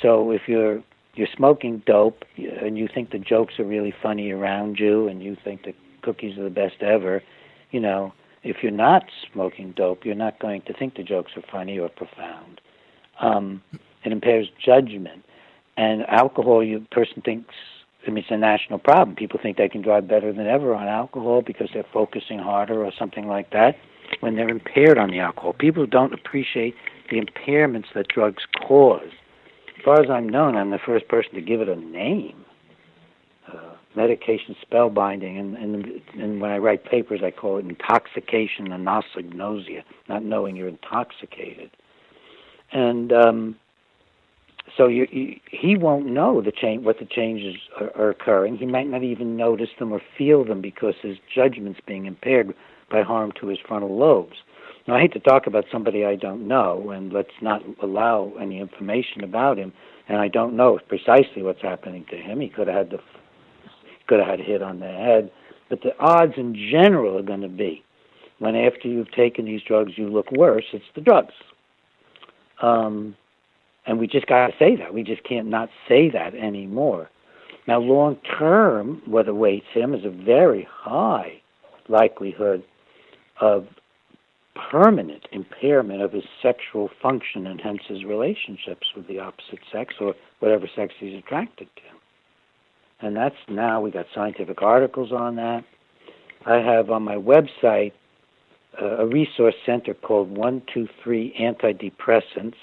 So if you're you're smoking dope and you think the jokes are really funny around you and you think the cookies are the best ever, you know, if you're not smoking dope, you're not going to think the jokes are funny or profound. Um, it impairs judgment. And alcohol, you person thinks. I mean, it's a national problem. People think they can drive better than ever on alcohol because they're focusing harder or something like that. When they're impaired on the alcohol, people don't appreciate the impairments that drugs cause. As far as I'm known, I'm the first person to give it a name medication spellbinding, and, and and when I write papers, I call it intoxication anosognosia, not knowing you're intoxicated, and um, so you, you, he won't know the change, what the changes are, are occurring. He might not even notice them or feel them because his judgment's being impaired by harm to his frontal lobes. Now, I hate to talk about somebody I don't know, and let's not allow any information about him. And I don't know precisely what's happening to him. He could have had the could have had a hit on the head. But the odds in general are going to be when after you've taken these drugs you look worse, it's the drugs. Um, and we just got to say that. We just can't not say that anymore. Now, long term, what awaits him is a very high likelihood of permanent impairment of his sexual function and hence his relationships with the opposite sex or whatever sex he's attracted to and that's now we got scientific articles on that. I have on my website uh, a resource center called 123 Antidepressants.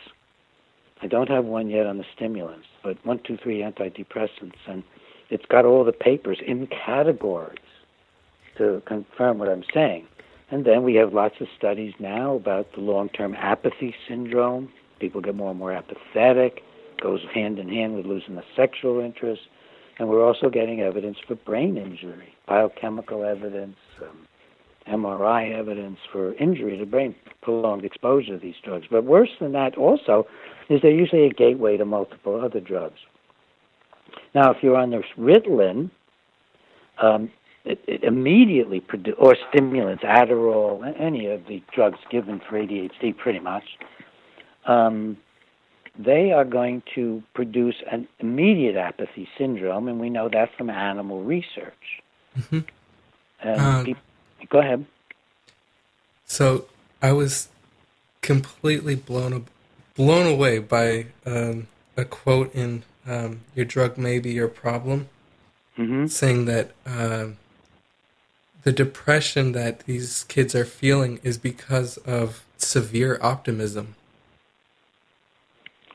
I don't have one yet on the stimulants, but 123 Antidepressants, and it's got all the papers in categories to confirm what I'm saying. And then we have lots of studies now about the long term apathy syndrome. People get more and more apathetic, goes hand in hand with losing the sexual interest and we're also getting evidence for brain injury, biochemical evidence, um, MRI evidence for injury to brain, prolonged exposure to these drugs. But worse than that, also, is they're usually a gateway to multiple other drugs. Now, if you're on the Ritalin, um, it, it immediately produce or stimulants, Adderall, any of the drugs given for ADHD, pretty much. Um, they are going to produce an immediate apathy syndrome, and we know that from animal research. Mm-hmm. And um, people, go ahead. So I was completely blown blown away by um, a quote in um, "Your drug may be your problem," mm-hmm. saying that uh, the depression that these kids are feeling is because of severe optimism.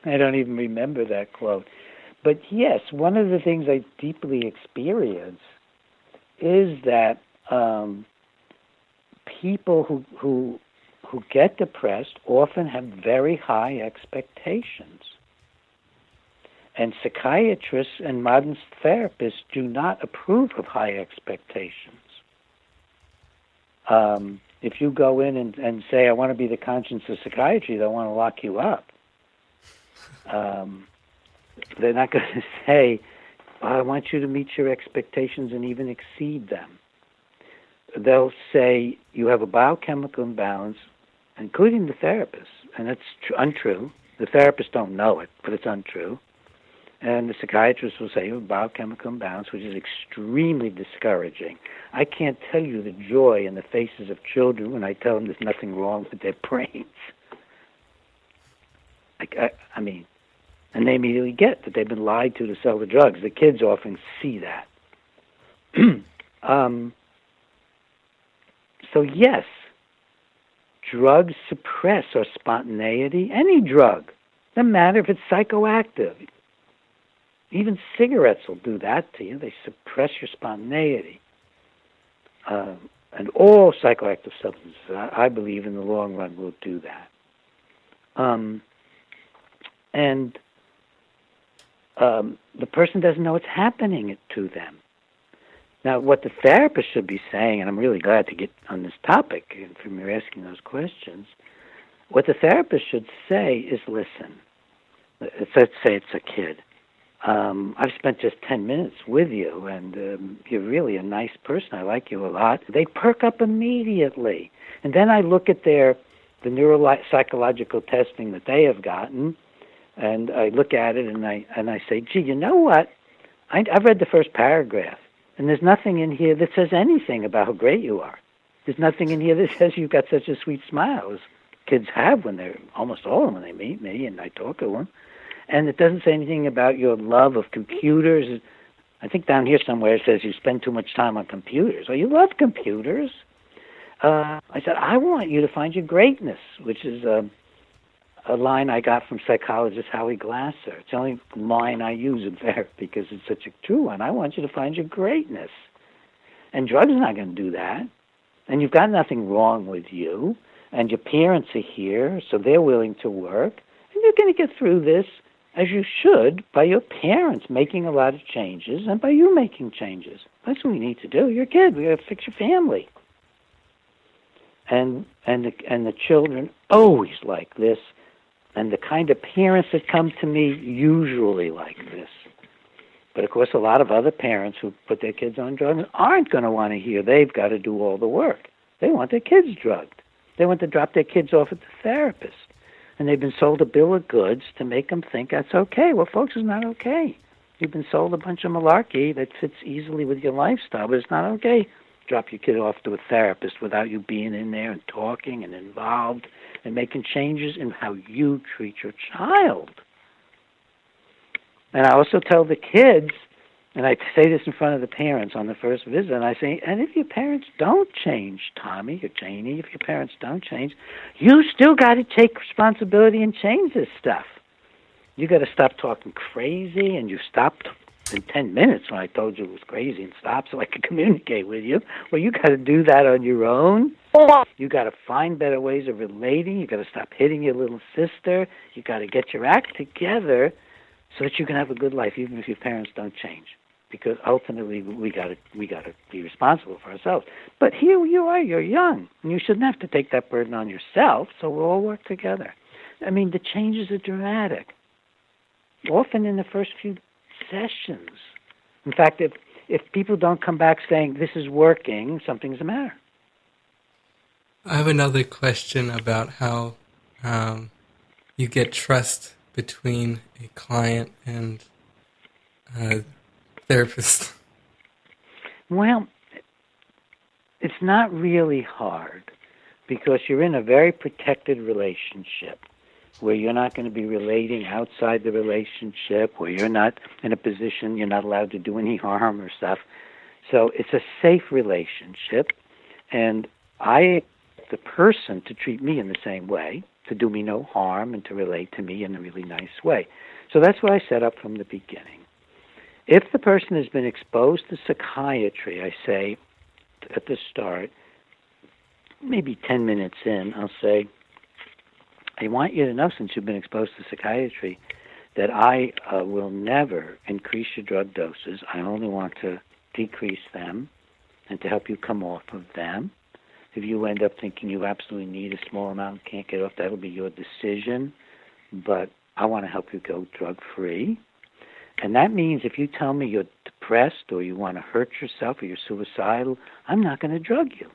I don't even remember that quote. But yes, one of the things I deeply experience is that um, people who who who get depressed often have very high expectations. And psychiatrists and modern therapists do not approve of high expectations. Um, if you go in and, and say, I want to be the conscience of psychiatry, they'll want to lock you up. Um, they're not going to say, I want you to meet your expectations and even exceed them. They'll say, you have a biochemical imbalance, including the therapist, and that's tr- untrue. The therapists don't know it, but it's untrue. And the psychiatrist will say you have a biochemical imbalance, which is extremely discouraging. I can't tell you the joy in the faces of children when I tell them there's nothing wrong with their brains. I, I, I mean, and they immediately get that they've been lied to to sell the drugs. The kids often see that. um, so yes, drugs suppress our spontaneity. Any drug, doesn't matter if it's psychoactive. Even cigarettes will do that to you. They suppress your spontaneity. Uh, and all psychoactive substances, I, I, believe, in the long run, will do that. Um, and um, the person doesn't know what's happening to them. Now, what the therapist should be saying, and I'm really glad to get on this topic and from you asking those questions, what the therapist should say is listen, let's say it's a kid. Um, I've spent just 10 minutes with you, and um, you're really a nice person. I like you a lot. They perk up immediately. And then I look at their the neuropsychological testing that they have gotten, and I look at it and I and I say, "Gee, you know what? I, I've read the first paragraph, and there's nothing in here that says anything about how great you are. There's nothing in here that says you've got such a sweet smile as kids have when they're almost all of them when they meet me and I talk to them, and it doesn't say anything about your love of computers." I think down here somewhere it says you spend too much time on computers. Well, you love computers. Uh, I said, I want you to find your greatness, which is uh, a line I got from psychologist Howie Glasser. It's the only line I use in therapy because it's such a true one. I want you to find your greatness. And drugs are not going to do that. And you've got nothing wrong with you. And your parents are here, so they're willing to work. And you're going to get through this as you should by your parents making a lot of changes and by you making changes. That's what we need to do. You're a kid. We got to fix your family. And and the, and the children always like this and the kind of parents that come to me usually like this. But of course, a lot of other parents who put their kids on drugs aren't going to want to hear they've got to do all the work. They want their kids drugged. They want to drop their kids off at the therapist. And they've been sold a bill of goods to make them think that's okay. Well, folks, it's not okay. You've been sold a bunch of malarkey that fits easily with your lifestyle, but it's not okay. Drop your kid off to a therapist without you being in there and talking and involved and making changes in how you treat your child. And I also tell the kids, and I say this in front of the parents on the first visit, and I say, and if your parents don't change, Tommy or Janie, if your parents don't change, you still got to take responsibility and change this stuff. You got to stop talking crazy, and you stopped in 10 minutes when I told you it was crazy and stop so I could communicate with you. Well, you got to do that on your own. You got to find better ways of relating. You got to stop hitting your little sister. You got to get your act together so that you can have a good life, even if your parents don't change. Because ultimately, we got to we got to be responsible for ourselves. But here you are, you're young, and you shouldn't have to take that burden on yourself. So we'll all work together. I mean, the changes are dramatic. Often in the first few sessions. In fact, if if people don't come back saying this is working, something's the matter. I have another question about how um, you get trust between a client and a therapist. Well, it's not really hard because you're in a very protected relationship where you're not going to be relating outside the relationship, where you're not in a position you're not allowed to do any harm or stuff. So it's a safe relationship, and I, the person, to treat me in the same way, to do me no harm, and to relate to me in a really nice way. So that's what I set up from the beginning. If the person has been exposed to psychiatry, I say at the start, maybe 10 minutes in, I'll say, I want you to know, since you've been exposed to psychiatry, that I uh, will never increase your drug doses. I only want to decrease them and to help you come off of them. If you end up thinking you absolutely need a small amount and can't get off, that'll be your decision. But I want to help you go drug free. And that means if you tell me you're depressed or you want to hurt yourself or you're suicidal, I'm not going to drug you.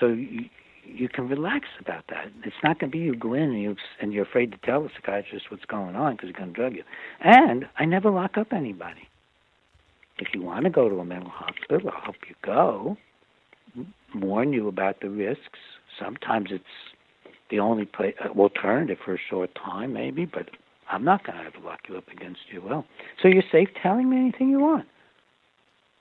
So you, can relax about that. It's not going to be you go in and, you, and you're afraid to tell the psychiatrist what's going on because he's going to drug you. And I never lock up anybody. If you want to go to a mental hospital, I'll help you go, warn you about the risks. Sometimes it's the only play, uh, alternative for a short time, maybe, but I'm not going to ever lock you up against your will. So you're safe telling me anything you want.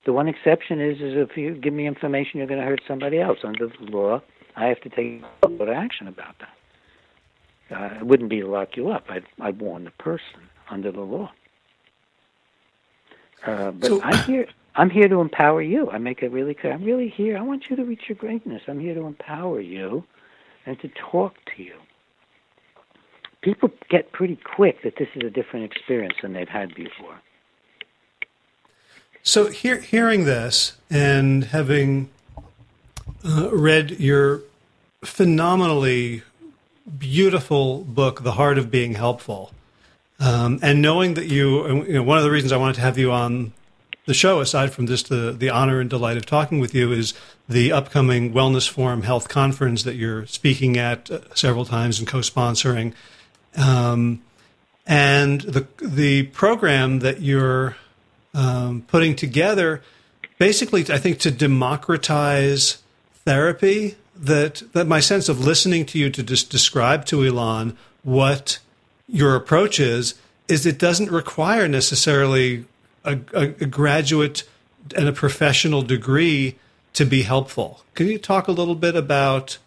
The one exception is, is if you give me information you're going to hurt somebody else under the law, I have to take some action about that. Uh, it wouldn't be to lock you up. I'd, I'd warn the person under the law. Uh, but so, I'm here. I'm here to empower you. I make it really clear. I'm really here. I want you to reach your greatness. I'm here to empower you and to talk to you. People get pretty quick that this is a different experience than they've had before. So, hear, hearing this and having uh, read your phenomenally beautiful book, The Heart of Being Helpful, um, and knowing that you, you know, one of the reasons I wanted to have you on the show, aside from just the, the honor and delight of talking with you, is the upcoming Wellness Forum Health Conference that you're speaking at uh, several times and co sponsoring. Um, and the, the program that you're um, putting together, basically, I think, to democratize therapy. That, that my sense of listening to you to just describe to Ilan what your approach is, is it doesn't require necessarily a, a, a graduate and a professional degree to be helpful. Can you talk a little bit about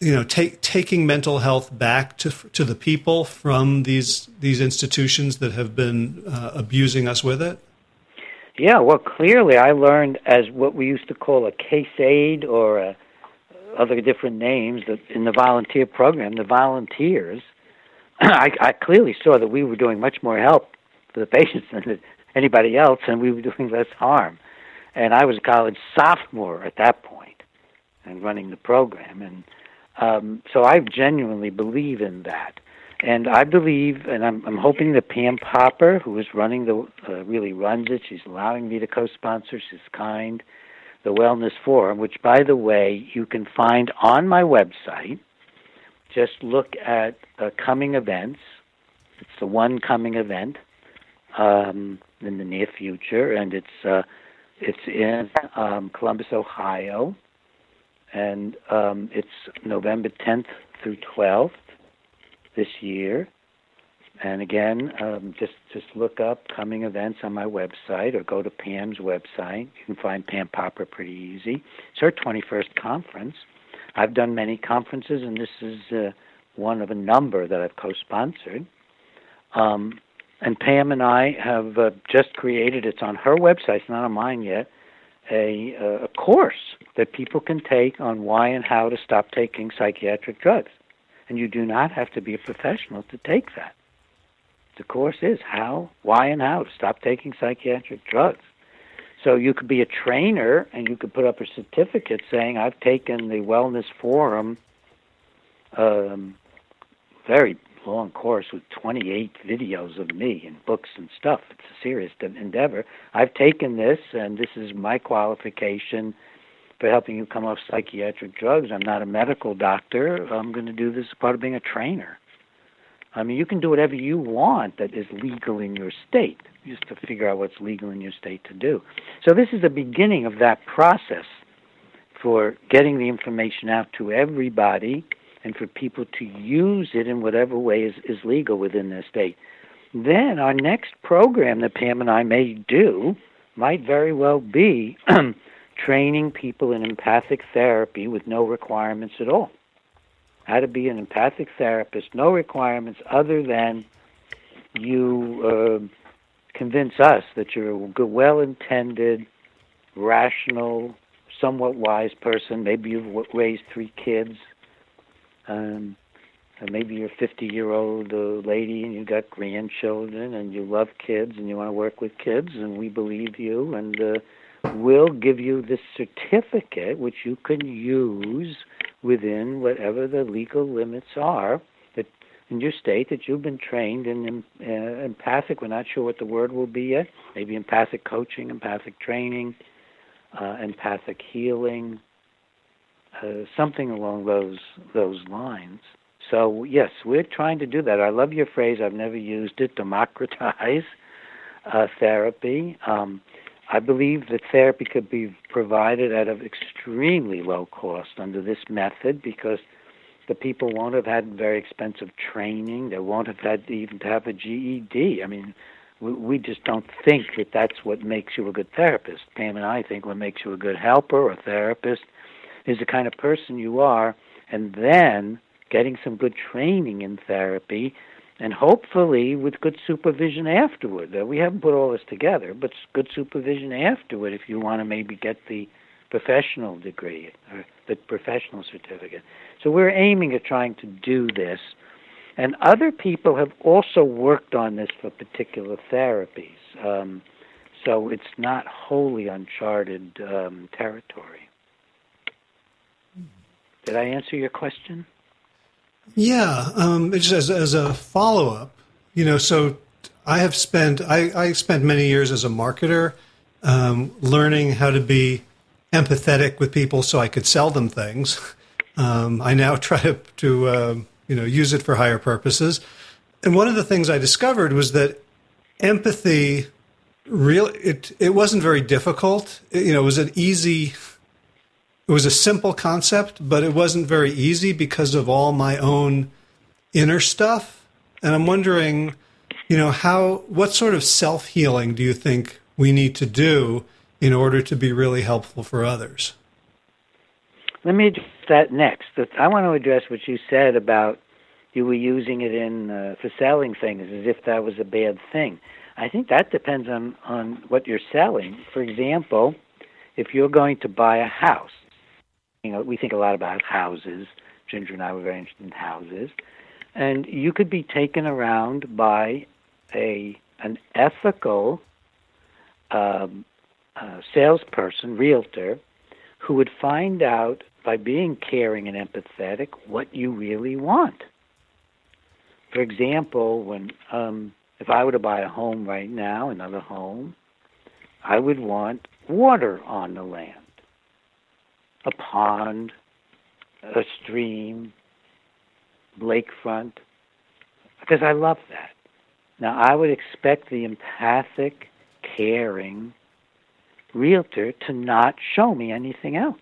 you know take, taking mental health back to to the people from these these institutions that have been uh, abusing us with it? Yeah, well, clearly I learned as what we used to call a case aid or a, other different names that in the volunteer program, the volunteers. I, I clearly saw that we were doing much more help for the patients than anybody else, and we were doing less harm. And I was a college sophomore at that point, and running the program, and um, so I genuinely believe in that. And I believe, and I'm, I'm hoping that Pam Popper, who is running the, uh, really runs it, she's allowing me to co-sponsor. She's kind. The Wellness Forum, which, by the way, you can find on my website. Just look at uh, coming events. It's the one coming event. Um, in the near future, and it's uh, it's in um, Columbus, Ohio, and um, it's November 10th through 12th this year. And again, um, just just look up coming events on my website or go to Pam's website. You can find Pam Popper pretty easy. It's her 21st conference. I've done many conferences, and this is uh, one of a number that I've co-sponsored. Um, and Pam and I have uh, just created, it's on her website, it's not on mine yet, a, uh, a course that people can take on why and how to stop taking psychiatric drugs. And you do not have to be a professional to take that. The course is how, why, and how to stop taking psychiatric drugs. So you could be a trainer and you could put up a certificate saying, I've taken the Wellness Forum um, very long course with 28 videos of me and books and stuff. It's a serious endeavor. I've taken this, and this is my qualification for helping you come off psychiatric drugs. I'm not a medical doctor. I'm going to do this as part of being a trainer. I mean, you can do whatever you want that is legal in your state, just to figure out what's legal in your state to do. So, this is the beginning of that process for getting the information out to everybody and for people to use it in whatever way is, is legal within their state. Then our next program that Pam and I may do might very well be um, training people in empathic therapy with no requirements at all. How to be an empathic therapist, no requirements other than you uh, convince us that you're a well intended, rational, somewhat wise person. Maybe you've raised three kids. Um, maybe you're a 50 year old uh, lady and you've got grandchildren and you love kids and you want to work with kids, and we believe you. And uh, we'll give you this certificate, which you can use within whatever the legal limits are that in your state that you've been trained in uh, empathic. We're not sure what the word will be yet. Maybe empathic coaching, empathic training, uh, empathic healing, uh, something along those those lines. So yes, we're trying to do that. I love your phrase. I've never used it. Democratize uh, therapy. Um, I believe that therapy could be provided at an extremely low cost under this method because the people won't have had very expensive training. They won't have had even to have a GED. I mean, we, we just don't think that that's what makes you a good therapist. Pam and I think what makes you a good helper or therapist is the kind of person you are, and then getting some good training in therapy and hopefully with good supervision afterward. Uh, we haven't put all this together, but good supervision afterward if you want to maybe get the professional degree or the professional certificate. So we're aiming at trying to do this. And other people have also worked on this for particular therapies. Um, so it's not wholly uncharted um, territory. Did I answer your question? Yeah, um, just as, as a follow up, you know, so I have spent I, I spent many years as a marketer, um, learning how to be empathetic with people so I could sell them things. Um, I now try to, to uh, you know use it for higher purposes, and one of the things I discovered was that empathy real it it wasn't very difficult. It, you know, it was an easy it was a simple concept, but it wasn't very easy because of all my own inner stuff. And I'm wondering, you know, how what sort of self healing do you think we need to do in order to be really helpful for others? Let me address that next. I want to address what you said about you were using it in uh, for selling things as if that was a bad thing. I think that depends on on what you're selling. For example, if you're going to buy a house, you know, we think a lot about houses. Ginger and I were very interested in houses, and you could be taken around by a an ethical um, uh, salesperson, realtor, who would find out by being caring and empathetic what you really want. For example, when um, if I were to buy a home right now, another home, I would want water on the land a pond, a stream, lakefront, because I love that. Now, I would expect the empathic, caring realtor to not show me anything else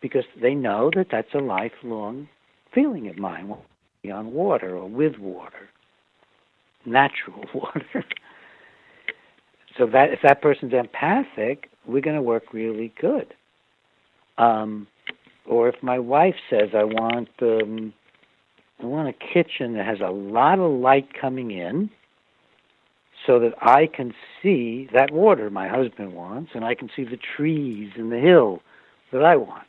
because they know that that's a lifelong feeling of mine on water or with water, natural water. so that if that person's empathic, we're going to work really good. Um, or if my wife says I want um, I want a kitchen that has a lot of light coming in, so that I can see that water my husband wants, and I can see the trees and the hill that I want.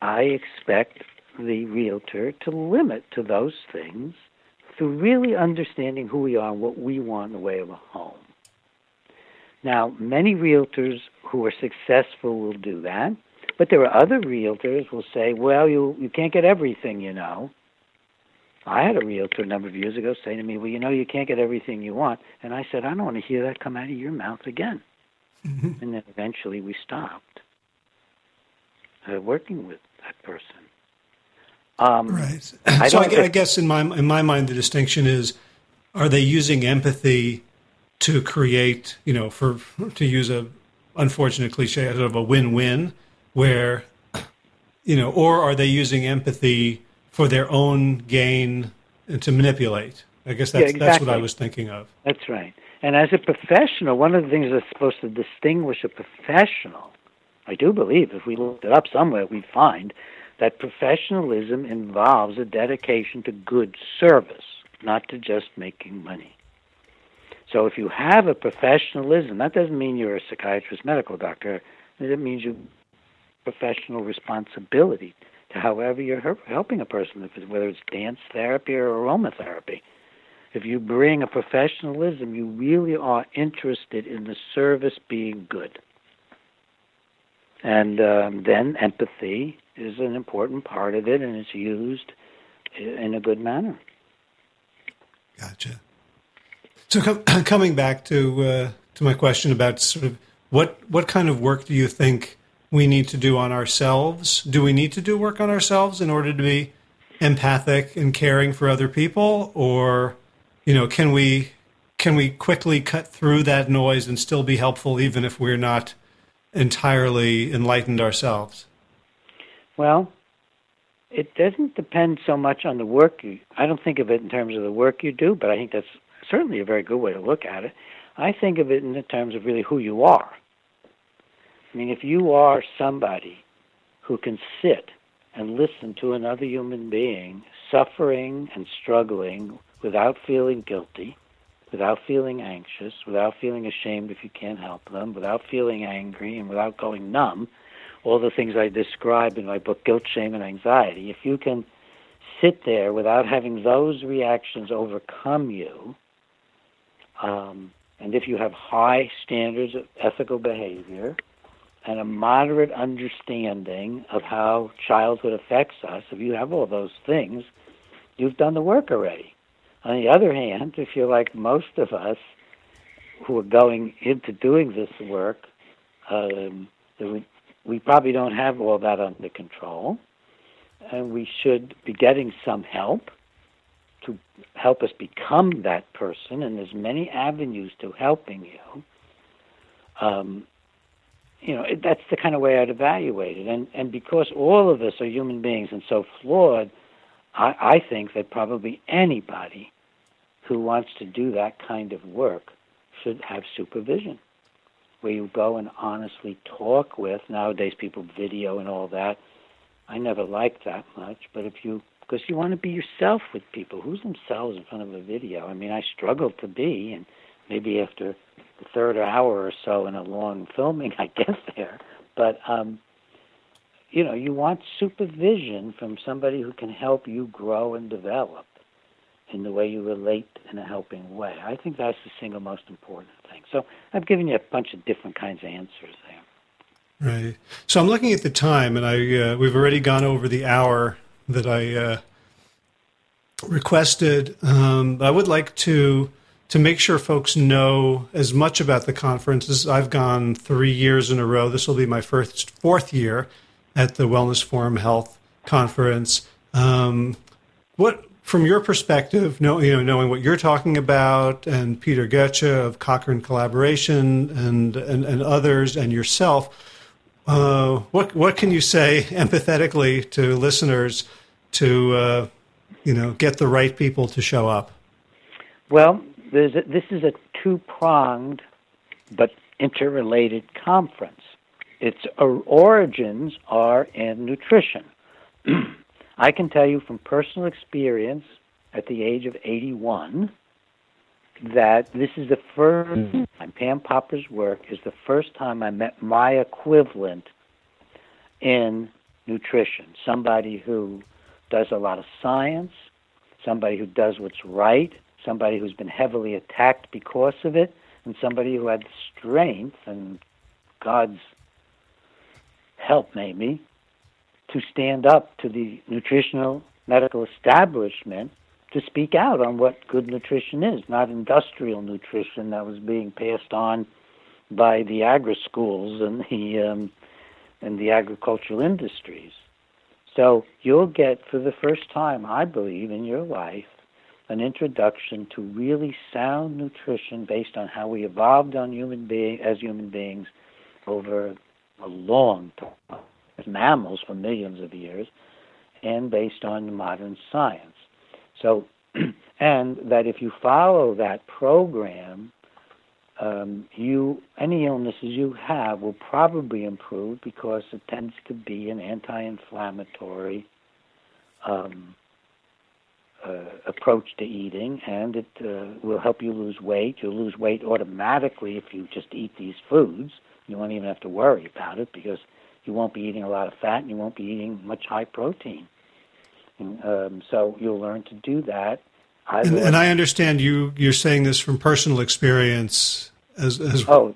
I expect the realtor to limit to those things through really understanding who we are and what we want in the way of a home. Now, many realtors who are successful will do that. But there are other realtors will say, well, you, you can't get everything, you know. I had a realtor a number of years ago say to me, well, you know, you can't get everything you want. And I said, I don't want to hear that come out of your mouth again. Mm-hmm. And then eventually we stopped uh, working with that person. Um, right. so I, I guess in my in my mind, the distinction is: are they using empathy to create, you know, for to use a unfortunate cliche, sort of a win-win, where you know or are they using empathy for their own gain and to manipulate? I guess that's yeah, exactly. that's what i was thinking of. That's right. And as a professional one of the things that's supposed to distinguish a professional i do believe if we looked it up somewhere we'd find that professionalism involves a dedication to good service not to just making money. So if you have a professionalism that doesn't mean you're a psychiatrist medical doctor. It means you professional responsibility to however you're helping a person, whether it's dance therapy or aromatherapy. If you bring a professionalism, you really are interested in the service being good. And um, then empathy is an important part of it, and it's used in a good manner. Gotcha. So com- coming back to uh, to my question about sort of what what kind of work do you think we need to do on ourselves? Do we need to do work on ourselves in order to be empathic and caring for other people, or you know, can we can we quickly cut through that noise and still be helpful even if we're not entirely enlightened ourselves? Well, it doesn't depend so much on the work you I don't think of it in terms of the work you do, but I think that's certainly a very good way to look at it. I think of it in the terms of really who you are. I mean, if you are somebody who can sit and listen to another human being suffering and struggling without feeling guilty, without feeling anxious, without feeling ashamed if you can't help them, without feeling angry, and without going numb, all the things I describe in my book, Guilt, Shame, and Anxiety, if you can sit there without having those reactions overcome you, um, and if you have high standards of ethical behavior and a moderate understanding of how childhood affects us, if you have all those things, you've done the work already. On the other hand, if you're like most of us who are going into doing this work, um, we probably don't have all that under control, and we should be getting some help to help us become that person, and there's many avenues to helping you. Um, you know, that's the kind of way I'd evaluate it. And and because all of us are human beings and so flawed, I, I think that probably anybody who wants to do that kind of work should have supervision, where you go and honestly talk with. Nowadays, people video and all that. I never liked that much, but if you because you want to be yourself with people. Who's themselves in front of a video? I mean, I struggled to be, and maybe after the third hour or so in a long filming, I get there. But um, you know, you want supervision from somebody who can help you grow and develop in the way you relate in a helping way. I think that's the single most important thing. So I've given you a bunch of different kinds of answers there. Right. So I'm looking at the time, and I uh, we've already gone over the hour that I uh, requested. Um, I would like to to make sure folks know as much about the conference as I've gone three years in a row. This will be my first fourth year at the Wellness Forum Health Conference. Um, what, from your perspective, know, you know, knowing what you're talking about, and Peter Gøtzsche of Cochrane Collaboration, and, and, and others, and yourself, uh, what what can you say empathetically to listeners to uh, you know get the right people to show up? Well, a, this is a two pronged but interrelated conference. Its origins are in nutrition. I can tell you from personal experience at the age of 81 that this is the first mm-hmm. time Pam Popper's work is the first time I met my equivalent in nutrition. Somebody who does a lot of science, somebody who does what's right, somebody who's been heavily attacked because of it, and somebody who had strength and God's help maybe to stand up to the nutritional medical establishment to speak out on what good nutrition is, not industrial nutrition that was being passed on by the agri schools and the um, and the agricultural industries. So you'll get for the first time, I believe, in your life, an introduction to really sound nutrition based on how we evolved on human being as human beings over a long time, as mammals for millions of years, and based on modern science. So, and that if you follow that program, um, you any illnesses you have will probably improve because it tends to be an anti-inflammatory um, approach to eating, and it uh, will help you lose weight. You'll lose weight automatically if you just eat these foods You won't even have to worry about it because you won't be eating a lot of fat and you won't be eating much high protein. And, um, so you'll learn to do that. I and, and, I understand you. You're saying this from personal experience, as, as oh,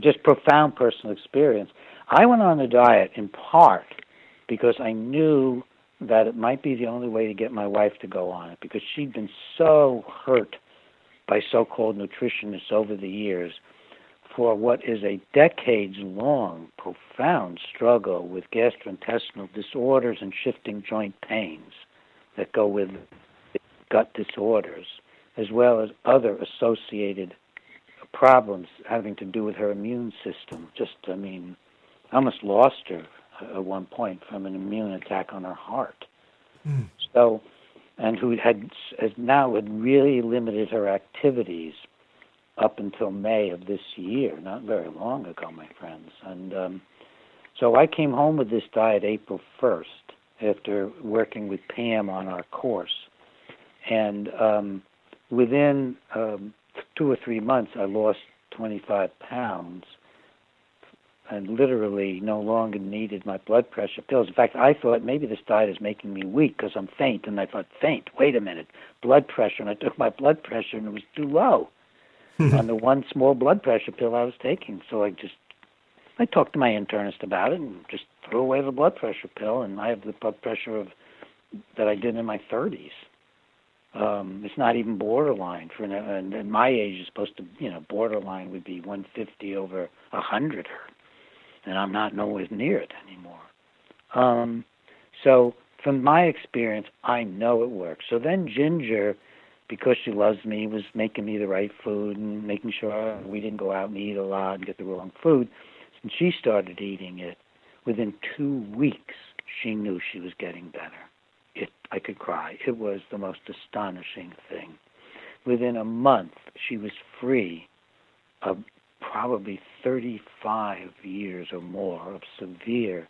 just profound personal experience. I went on a diet in part because I knew that it might be the only way to get my wife to go on it because she'd been so hurt by so-called nutritionists over the years for what is a decades long profound struggle with gastrointestinal disorders and shifting joint pains that go with gut disorders, as well as other associated problems having to do with her immune system. Just, I mean, I almost lost her at one point from an immune attack on her heart. Mm. So, and who had has now had really limited her activities up until May of this year, not very long ago, my friends. And um, so I came home with this diet April 1st after working with Pam on our course. And um, within um, two or three months, I lost 25 pounds and literally no longer needed my blood pressure pills. In fact, I thought maybe this diet is making me weak because I'm faint. And I thought, faint, wait a minute, blood pressure. And I took my blood pressure and it was too low on the one small blood pressure pill I was taking. So I just, I talked to my internist about it and just threw away the blood pressure pill. And I have the blood pressure of that I did in my 30s. Um, it's not even borderline for and, and my age is supposed to, you know, borderline would be 150 over 100 and I'm not nowhere near it anymore. Um, so from my experience, I know it works. So then Ginger, because she loves me, was making me the right food and making sure we didn't go out and eat a lot and get the wrong food. And she started eating it. Within two weeks, she knew she was getting better. It, I could cry. It was the most astonishing thing. Within a month, she was free of probably 35 years or more of severe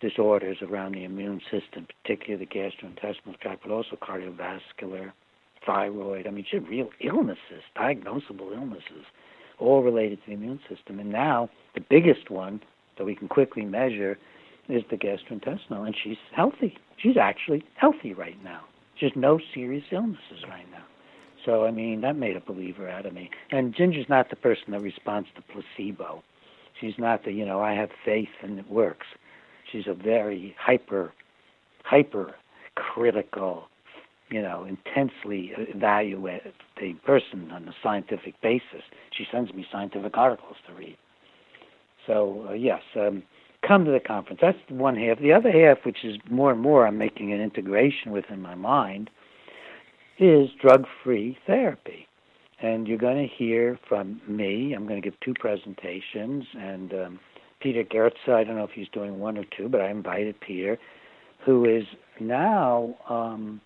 disorders around the immune system, particularly the gastrointestinal tract, but also cardiovascular, thyroid. I mean, had real illnesses, diagnosable illnesses, all related to the immune system. And now the biggest one that we can quickly measure is the gastrointestinal, and she's healthy. She's actually healthy right now. Has no serious illnesses right now. So, I mean, that made a believer out of me. And Ginger's not the person that responds to placebo. She's not the, you know, I have faith and it works. She's a very hyper, hyper critical, you know, intensely evaluating person on a scientific basis. She sends me scientific articles to read. So, uh, yes, um, come to the conference. That's one half. The other half, which is more and more I'm making an integration with in my mind, is drug free therapy. And you're going to hear from me. I'm going to give two presentations. And um, Peter Gøtzsche, I don't know if he's doing one or two, but I invited Peter, who is now, um,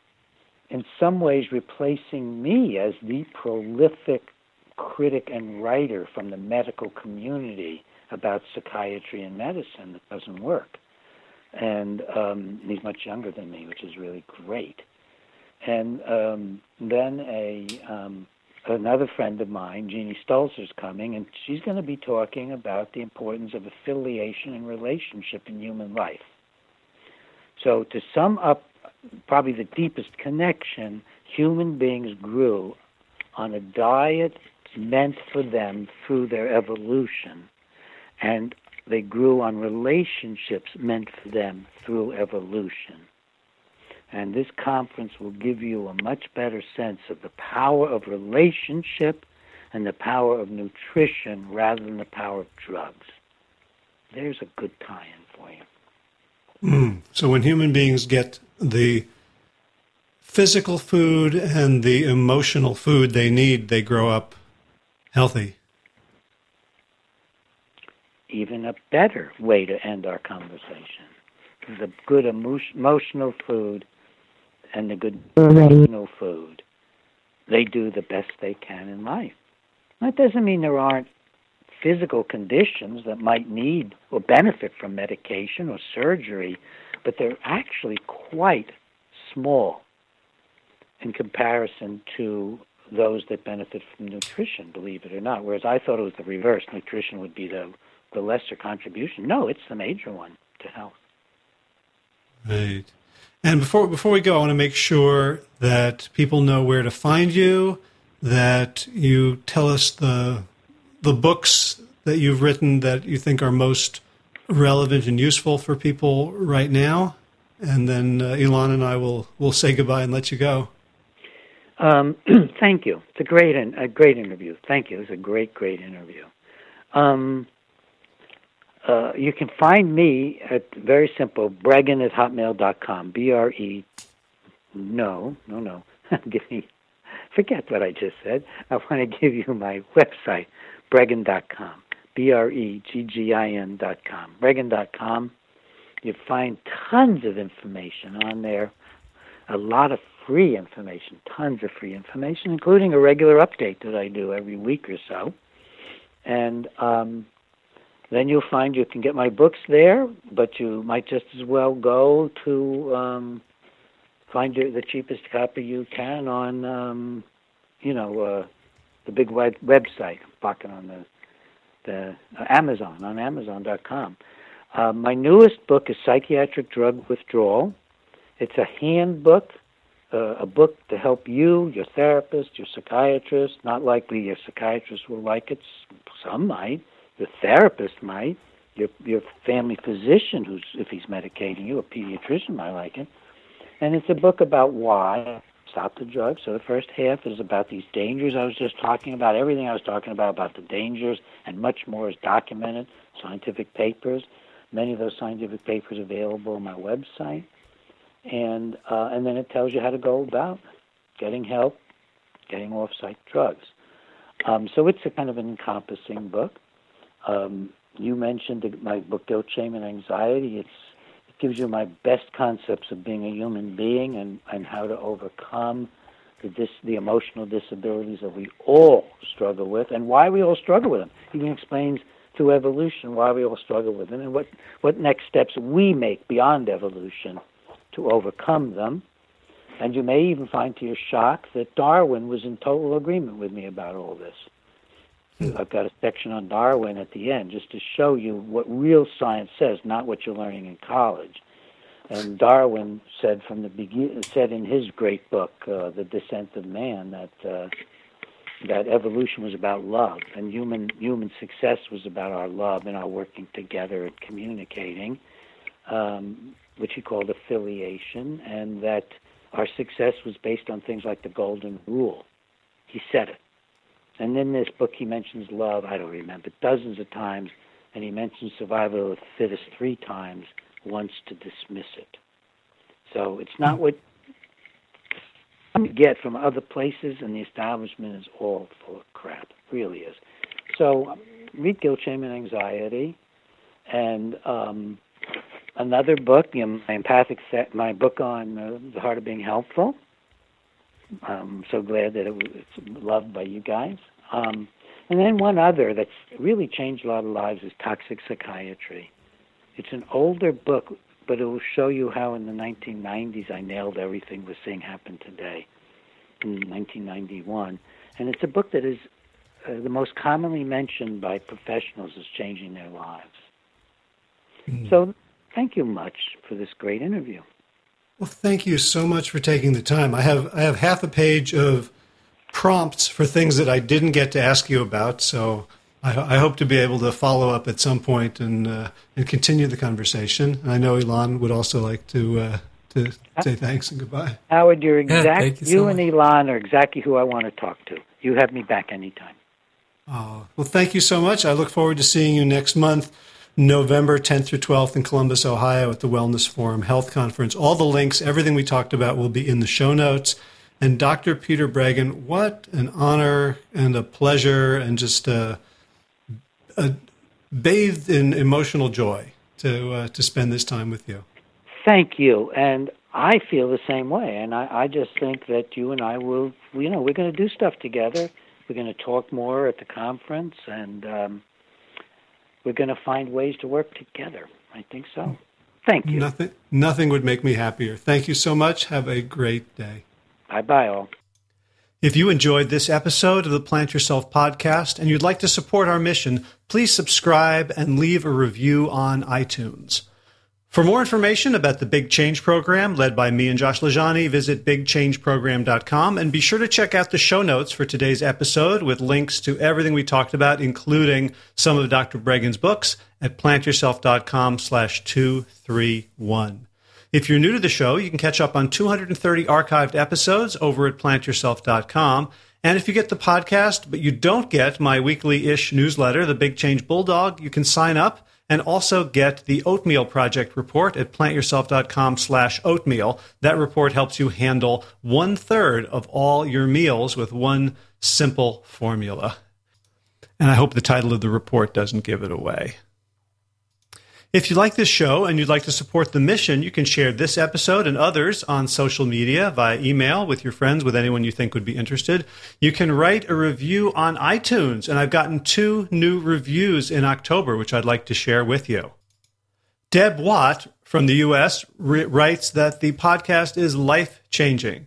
in some ways, replacing me as the prolific critic and writer from the medical community about psychiatry and medicine that doesn't work. And um, he's much younger than me, which is really great. And um, then a um, another friend of mine, Jeannie Stolzer, is coming, and she's going to be talking about the importance of affiliation and relationship in human life. So, to sum up, probably the deepest connection, human beings grew on a diet meant for them through their evolution, and they grew on relationships meant for them through evolution. And this conference will give you a much better sense of the power of relationship and the power of nutrition rather than the power of drugs. There's a good tie in for you. Mm. So when human beings get the physical food and the emotional food they need, they grow up healthy. Even a better way to end our conversation. The good emotional food and the good no food, they do the best they can in life. That doesn't mean there aren't physical conditions that might need or benefit from medication or surgery, but they're actually quite small in comparison to those that benefit from nutrition, believe it or not. Whereas I thought it was the reverse. Nutrition would be the, the lesser contribution. No, it's the major one to health. Right. And before before we go, I want to make sure that people know where to find you, that you tell us the the books that you've written that you think are most relevant and useful for people right now, and then uh, Elan and I will will say goodbye and let you go. Um, thank you. It's a great a great interview. Thank you. It was a great great interview. Um, uh, you can find me at very simple breggin at hotmail.com. B R E. No, no, no. give me. Forget what I just said. I want to give you my website, breggin.com. B R E G G I N.com. Breggin.com. You find tons of information on there. A lot of free information, tons of free information, including a regular update that I do every week or so. And um, then you'll find you can get my books there, but you might just as well go to um, find the cheapest copy you can on, um, you know, uh, the big web, website. I'm on the the uh, Amazon on Amazon.com. Uh, my newest book is Psychiatric Drug Withdrawal. It's a handbook, uh, a book to help you, your therapist, your psychiatrist. Not likely your psychiatrist will like it. Some might your therapist might, your your family physician who's if he's medicating you, a pediatrician might like it. And it's a book about why stop the drugs. So the first half is about these dangers I was just talking about. Everything I was talking about about the dangers and much more is documented, scientific papers. Many of those scientific papers available on my website. And uh, and then it tells you how to go about getting help, getting off site drugs. Um, so it's a kind of an encompassing book. Um, you mentioned my book, Guilt, Shame, and Anxiety. It's, it gives you my best concepts of being a human being and, and how to overcome the, dis, the emotional disabilities that we all struggle with and why we all struggle with them. It even explains through evolution why we all struggle with them and what, what next steps we make beyond evolution to overcome them. And you may even find to your shock that Darwin was in total agreement with me about all this. I've got a section on Darwin at the end just to show you what real science says, not what you're learning in college. And Darwin said from the begin said in his great book, uh, The Descent of Man, that uh, that evolution was about love, and human human success was about our love and our working together and communicating, um, which he called affiliation, and that our success was based on things like the golden rule. He said it. And in this book, he mentions love, I don't remember, dozens of times, and he mentions survival of the fittest three times, once to dismiss it. So it's not what you get from other places, and the establishment is all full of crap. It really is. So read Guilt, Shame, and Anxiety. And um, another book, you know, my empathic set, my book on uh, the heart of being helpful. I'm so glad that it was, it's loved by you guys. Um, and then one other that's really changed a lot of lives is Toxic Psychiatry. It's an older book, but it will show you how in the 1990s I nailed everything we're seeing happen today in 1991. And it's a book that is uh, the most commonly mentioned by professionals as changing their lives. Mm. So thank you much for this great interview. Well, thank you so much for taking the time. I have I have half a page of prompts for things that I didn't get to ask you about, so I, I hope to be able to follow up at some point and uh, and continue the conversation. And I know Elon would also like to uh, to say thanks and goodbye. Howard, you're exact. Yeah, you, you so and Elon are exactly who I want to talk to. You have me back anytime. Oh, well, thank you so much. I look forward to seeing you next month. November 10th through 12th in Columbus, Ohio at the Wellness Forum Health Conference. All the links, everything we talked about will be in the show notes. And Dr. Peter Breggin, what an honor and a pleasure and just a, a bathed in emotional joy to uh, to spend this time with you. Thank you, and I feel the same way. And I, I just think that you and I will, you know, we're going to do stuff together. We're going to talk more at the conference, and um, we're going to find ways to work together. I think so. Thank you. Nothing, nothing would make me happier. Thank you so much. Have a great day. Bye bye, all. If you enjoyed this episode of the Plant Yourself podcast and you'd like to support our mission, please subscribe and leave a review on iTunes. For more information about the Big Change Program led by me and Josh LaJaunie, visit bigchangeprogram.com and be sure to check out the show notes for today's episode with links to everything we talked about, including some of Dr. Breggin's books at plantyourself.com slash 231. If you're new to the show, you can catch up on 230 archived episodes over at plantyourself.com. And if you get the podcast, but you don't get my weekly ish newsletter, The Big Change Bulldog, you can sign up and also get the Oatmeal Project report at plantyourself.com slash oatmeal. That report helps you handle one third of all your meals with one simple formula. And I hope the title of the report doesn't give it away. If you like this show and you'd like to support the mission, you can share this episode and others on social media via email with your friends, with anyone you think would be interested. You can write a review on iTunes, and I've gotten two new reviews in October, which I'd like to share with you. Deb Watt from the US re- writes that the podcast is life changing.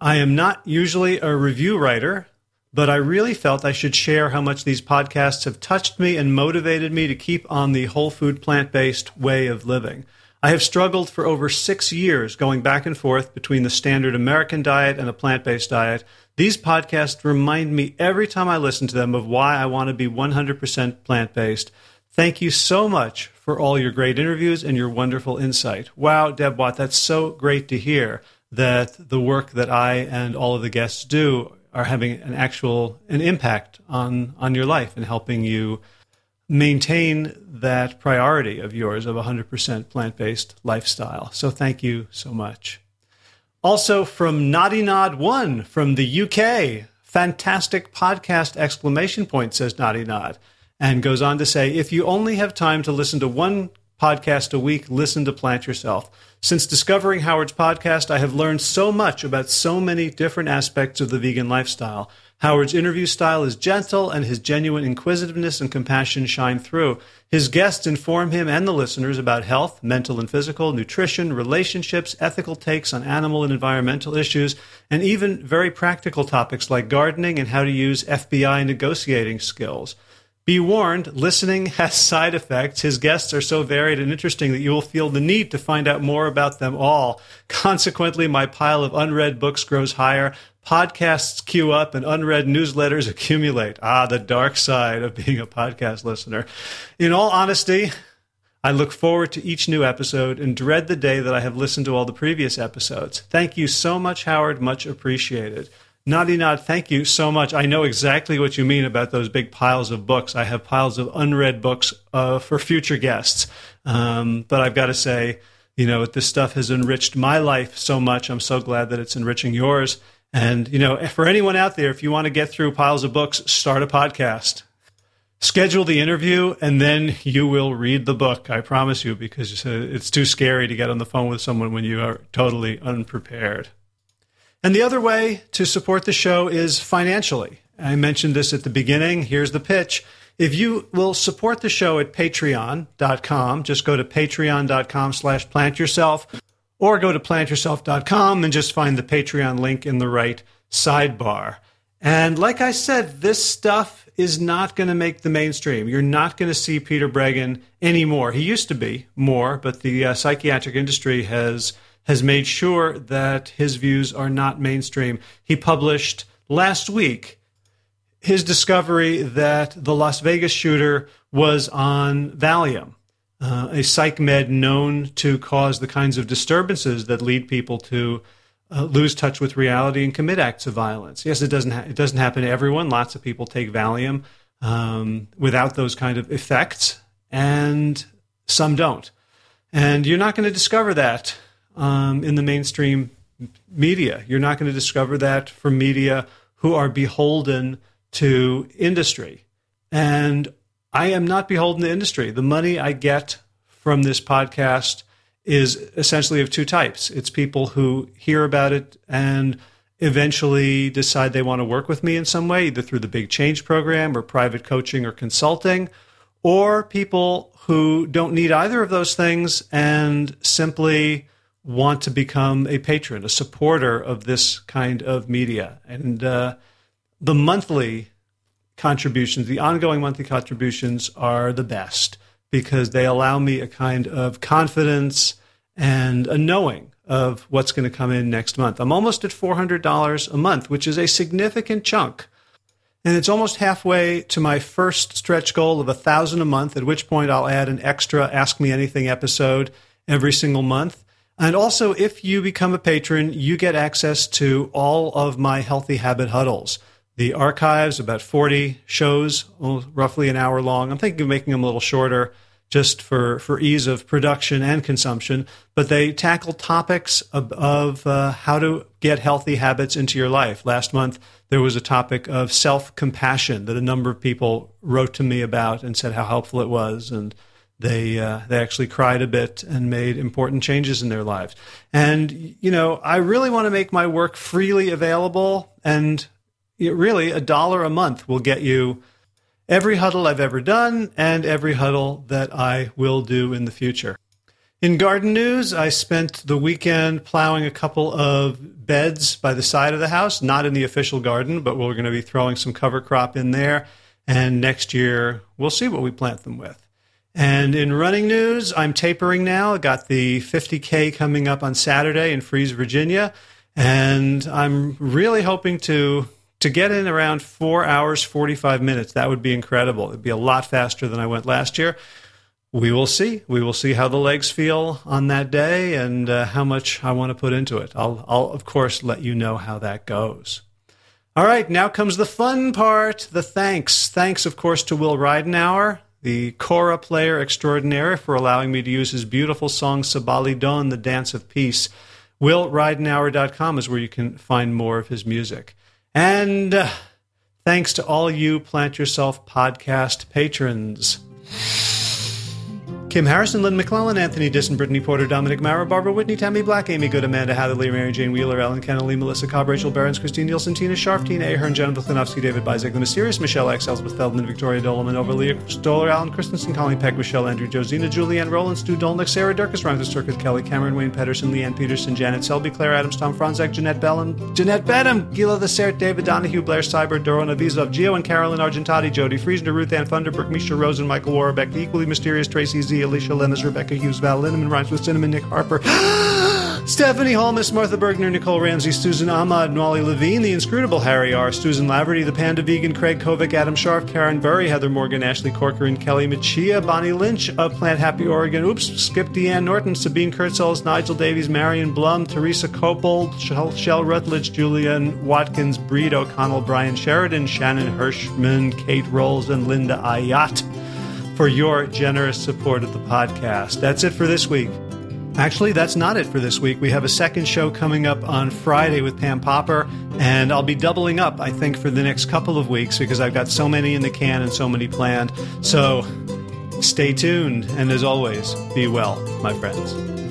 I am not usually a review writer, but I really felt I should share how much these podcasts have touched me and motivated me to keep on the whole food plant based way of living. I have struggled for over six years going back and forth between the standard American diet and a plant based diet. These podcasts remind me every time I listen to them of why I want to be 100% plant based. Thank you so much for all your great interviews and your wonderful insight. Wow, Deb Watt, that's so great to hear that the work that I and all of the guests do are having an actual an impact on on your life and helping you maintain that priority of yours of 100% plant-based lifestyle. So thank you so much. Also from Noddy Nod 1 from the UK, fantastic podcast exclamation point says Noddy Nod and goes on to say if you only have time to listen to one podcast a week, listen to Plant Yourself. Since discovering Howard's podcast, I have learned so much about so many different aspects of the vegan lifestyle. Howard's interview style is gentle, and his genuine inquisitiveness and compassion shine through. His guests inform him and the listeners about health, mental and physical, nutrition, relationships, ethical takes on animal and environmental issues, and even very practical topics like gardening and how to use FBI negotiating skills. Be warned, listening has side effects. His guests are so varied and interesting that you will feel the need to find out more about them all. Consequently, my pile of unread books grows higher. Podcasts queue up and unread newsletters accumulate. Ah, the dark side of being a podcast listener. In all honesty, I look forward to each new episode and dread the day that I have listened to all the previous episodes. Thank you so much, Howard. Much appreciated. Noddy Nod, thank you so much. I know exactly what you mean about those big piles of books. I have piles of unread books uh, for future guests. Um, but I've got to say, you know, this stuff has enriched my life so much. I'm so glad that it's enriching yours. And, you know, for anyone out there, if you want to get through piles of books, start a podcast. Schedule the interview and then you will read the book. I promise you, because it's too scary to get on the phone with someone when you are totally unprepared. And the other way to support the show is financially. I mentioned this at the beginning. Here's the pitch. If you will support the show at patreon.com, just go to patreon.com slash plant yourself or go to plantyourself.com and just find the Patreon link in the right sidebar. And like I said, this stuff is not going to make the mainstream. You're not going to see Peter Breggin anymore. He used to be more, but the uh, psychiatric industry has has made sure that his views are not mainstream. He published last week his discovery that the Las Vegas shooter was on Valium, uh, a psych med known to cause the kinds of disturbances that lead people to uh, lose touch with reality and commit acts of violence. Yes, it doesn't ha- it doesn't happen to everyone. Lots of people take Valium um, without those kind of effects, and some don't. And you're not going to discover that um, in the mainstream media. You're not going to discover that from media who are beholden to industry. And I am not beholden to industry. The money I get from this podcast is essentially of two types it's people who hear about it and eventually decide they want to work with me in some way, either through the Big Change program or private coaching or consulting, or people who don't need either of those things and simply want to become a patron, a supporter of this kind of media. And uh, the monthly contributions, the ongoing monthly contributions are the best because they allow me a kind of confidence and a knowing of what's going to come in next month. I'm almost at $400 a month, which is a significant chunk. And it's almost halfway to my first stretch goal of a thousand a month, at which point I'll add an extra Ask Me Anything episode every single month. And also, if you become a patron, you get access to all of my Healthy Habit Huddles. The archives, about 40 shows, roughly an hour long. I'm thinking of making them a little shorter just for, for ease of production and consumption, but they tackle topics of, of uh, how to get healthy habits into your life. Last month, there was a topic of self compassion that a number of people wrote to me about and said how helpful it was. And they, uh, they actually cried a bit and made important changes in their lives. And, you know, I really want to make my work freely available. And really, a dollar a month will get you every huddle I've ever done and every huddle that I will do in the future. In garden news, I spent the weekend plowing a couple of beds by the side of the house, not in the official garden, but we're going to be throwing some cover crop in there. And next year, we'll see what we plant them with. And in running news, I'm tapering now. I got the 50K coming up on Saturday in Fries, Virginia. And I'm really hoping to to get in around four hours, 45 minutes, that would be incredible. It'd be a lot faster than I went last year. We will see. We will see how the legs feel on that day and uh, how much I want to put into it. I'll, I'll, of course, let you know how that goes. All right, now comes the fun part the thanks. Thanks, of course, to Will Ridenour, the kora player extraordinaire, for allowing me to use his beautiful song Sabali Don, the Dance of Peace. WillRidenour.com is where you can find more of his music. And uh, thanks to all you Plant Yourself podcast patrons. Kim Harrison, Lynn McClellan, Anthony Disson, Brittany Porter, Dominic Mara, Barbara Whitney, Tammy Black, Amy Good, Amanda Hatherley, Mary Jane Wheeler, Ellen Kennelly, Melissa Cobb, Rachel Behrens, Christine Nielsen, Tina Sharp, Tina Ahern, Jennifer Klinowski, David Bizek, The Mysterious, Michelle X, Elizabeth Feldman, Victoria Doleman, Overleah Stoller, Alan Christensen, Colleen Peck, Michelle Andrew, Josina, Julianne Roland, Stu Dolnick, Sarah Durkis, Rhymes Circuit, Kelly Cameron, Wayne Pedersen, Leanne Peterson, Janet Selby, Claire Adams, Tom Franzek, Jeanette Bellum, Jeanette Benham, Gila the Cert, David Donahue, Blair Cyber, Doro Navizov, Gio and Carolyn Argentati, Jody Friesner, Ruth Ann Thunderbrook, Misha Rosen, Michael Warbeck, the equally mysterious Tracy Z, Alicia Lemus, Rebecca Hughes, Val Linneman, rhymes with cinnamon, Nick Harper. Stephanie Holmes, Martha Bergner, Nicole Ramsey, Susan Ahmad, Nwali Levine, The Inscrutable Harry R., Susan Laverty, The Panda Vegan, Craig Kovic, Adam Sharf, Karen Burry, Heather Morgan, Ashley Corker, and Kelly Machia, Bonnie Lynch of Plant Happy Oregon, Oops, Skip Deanne Norton, Sabine Kurtzels, Nigel Davies, Marion Blum, Teresa Copel, Shell Rutledge, Julian Watkins, Breed O'Connell, Brian Sheridan, Shannon Hirschman, Kate Rolls, and Linda Ayat for your generous support of the podcast. That's it for this week. Actually, that's not it for this week. We have a second show coming up on Friday with Pam Popper, and I'll be doubling up, I think, for the next couple of weeks because I've got so many in the can and so many planned. So stay tuned, and as always, be well, my friends.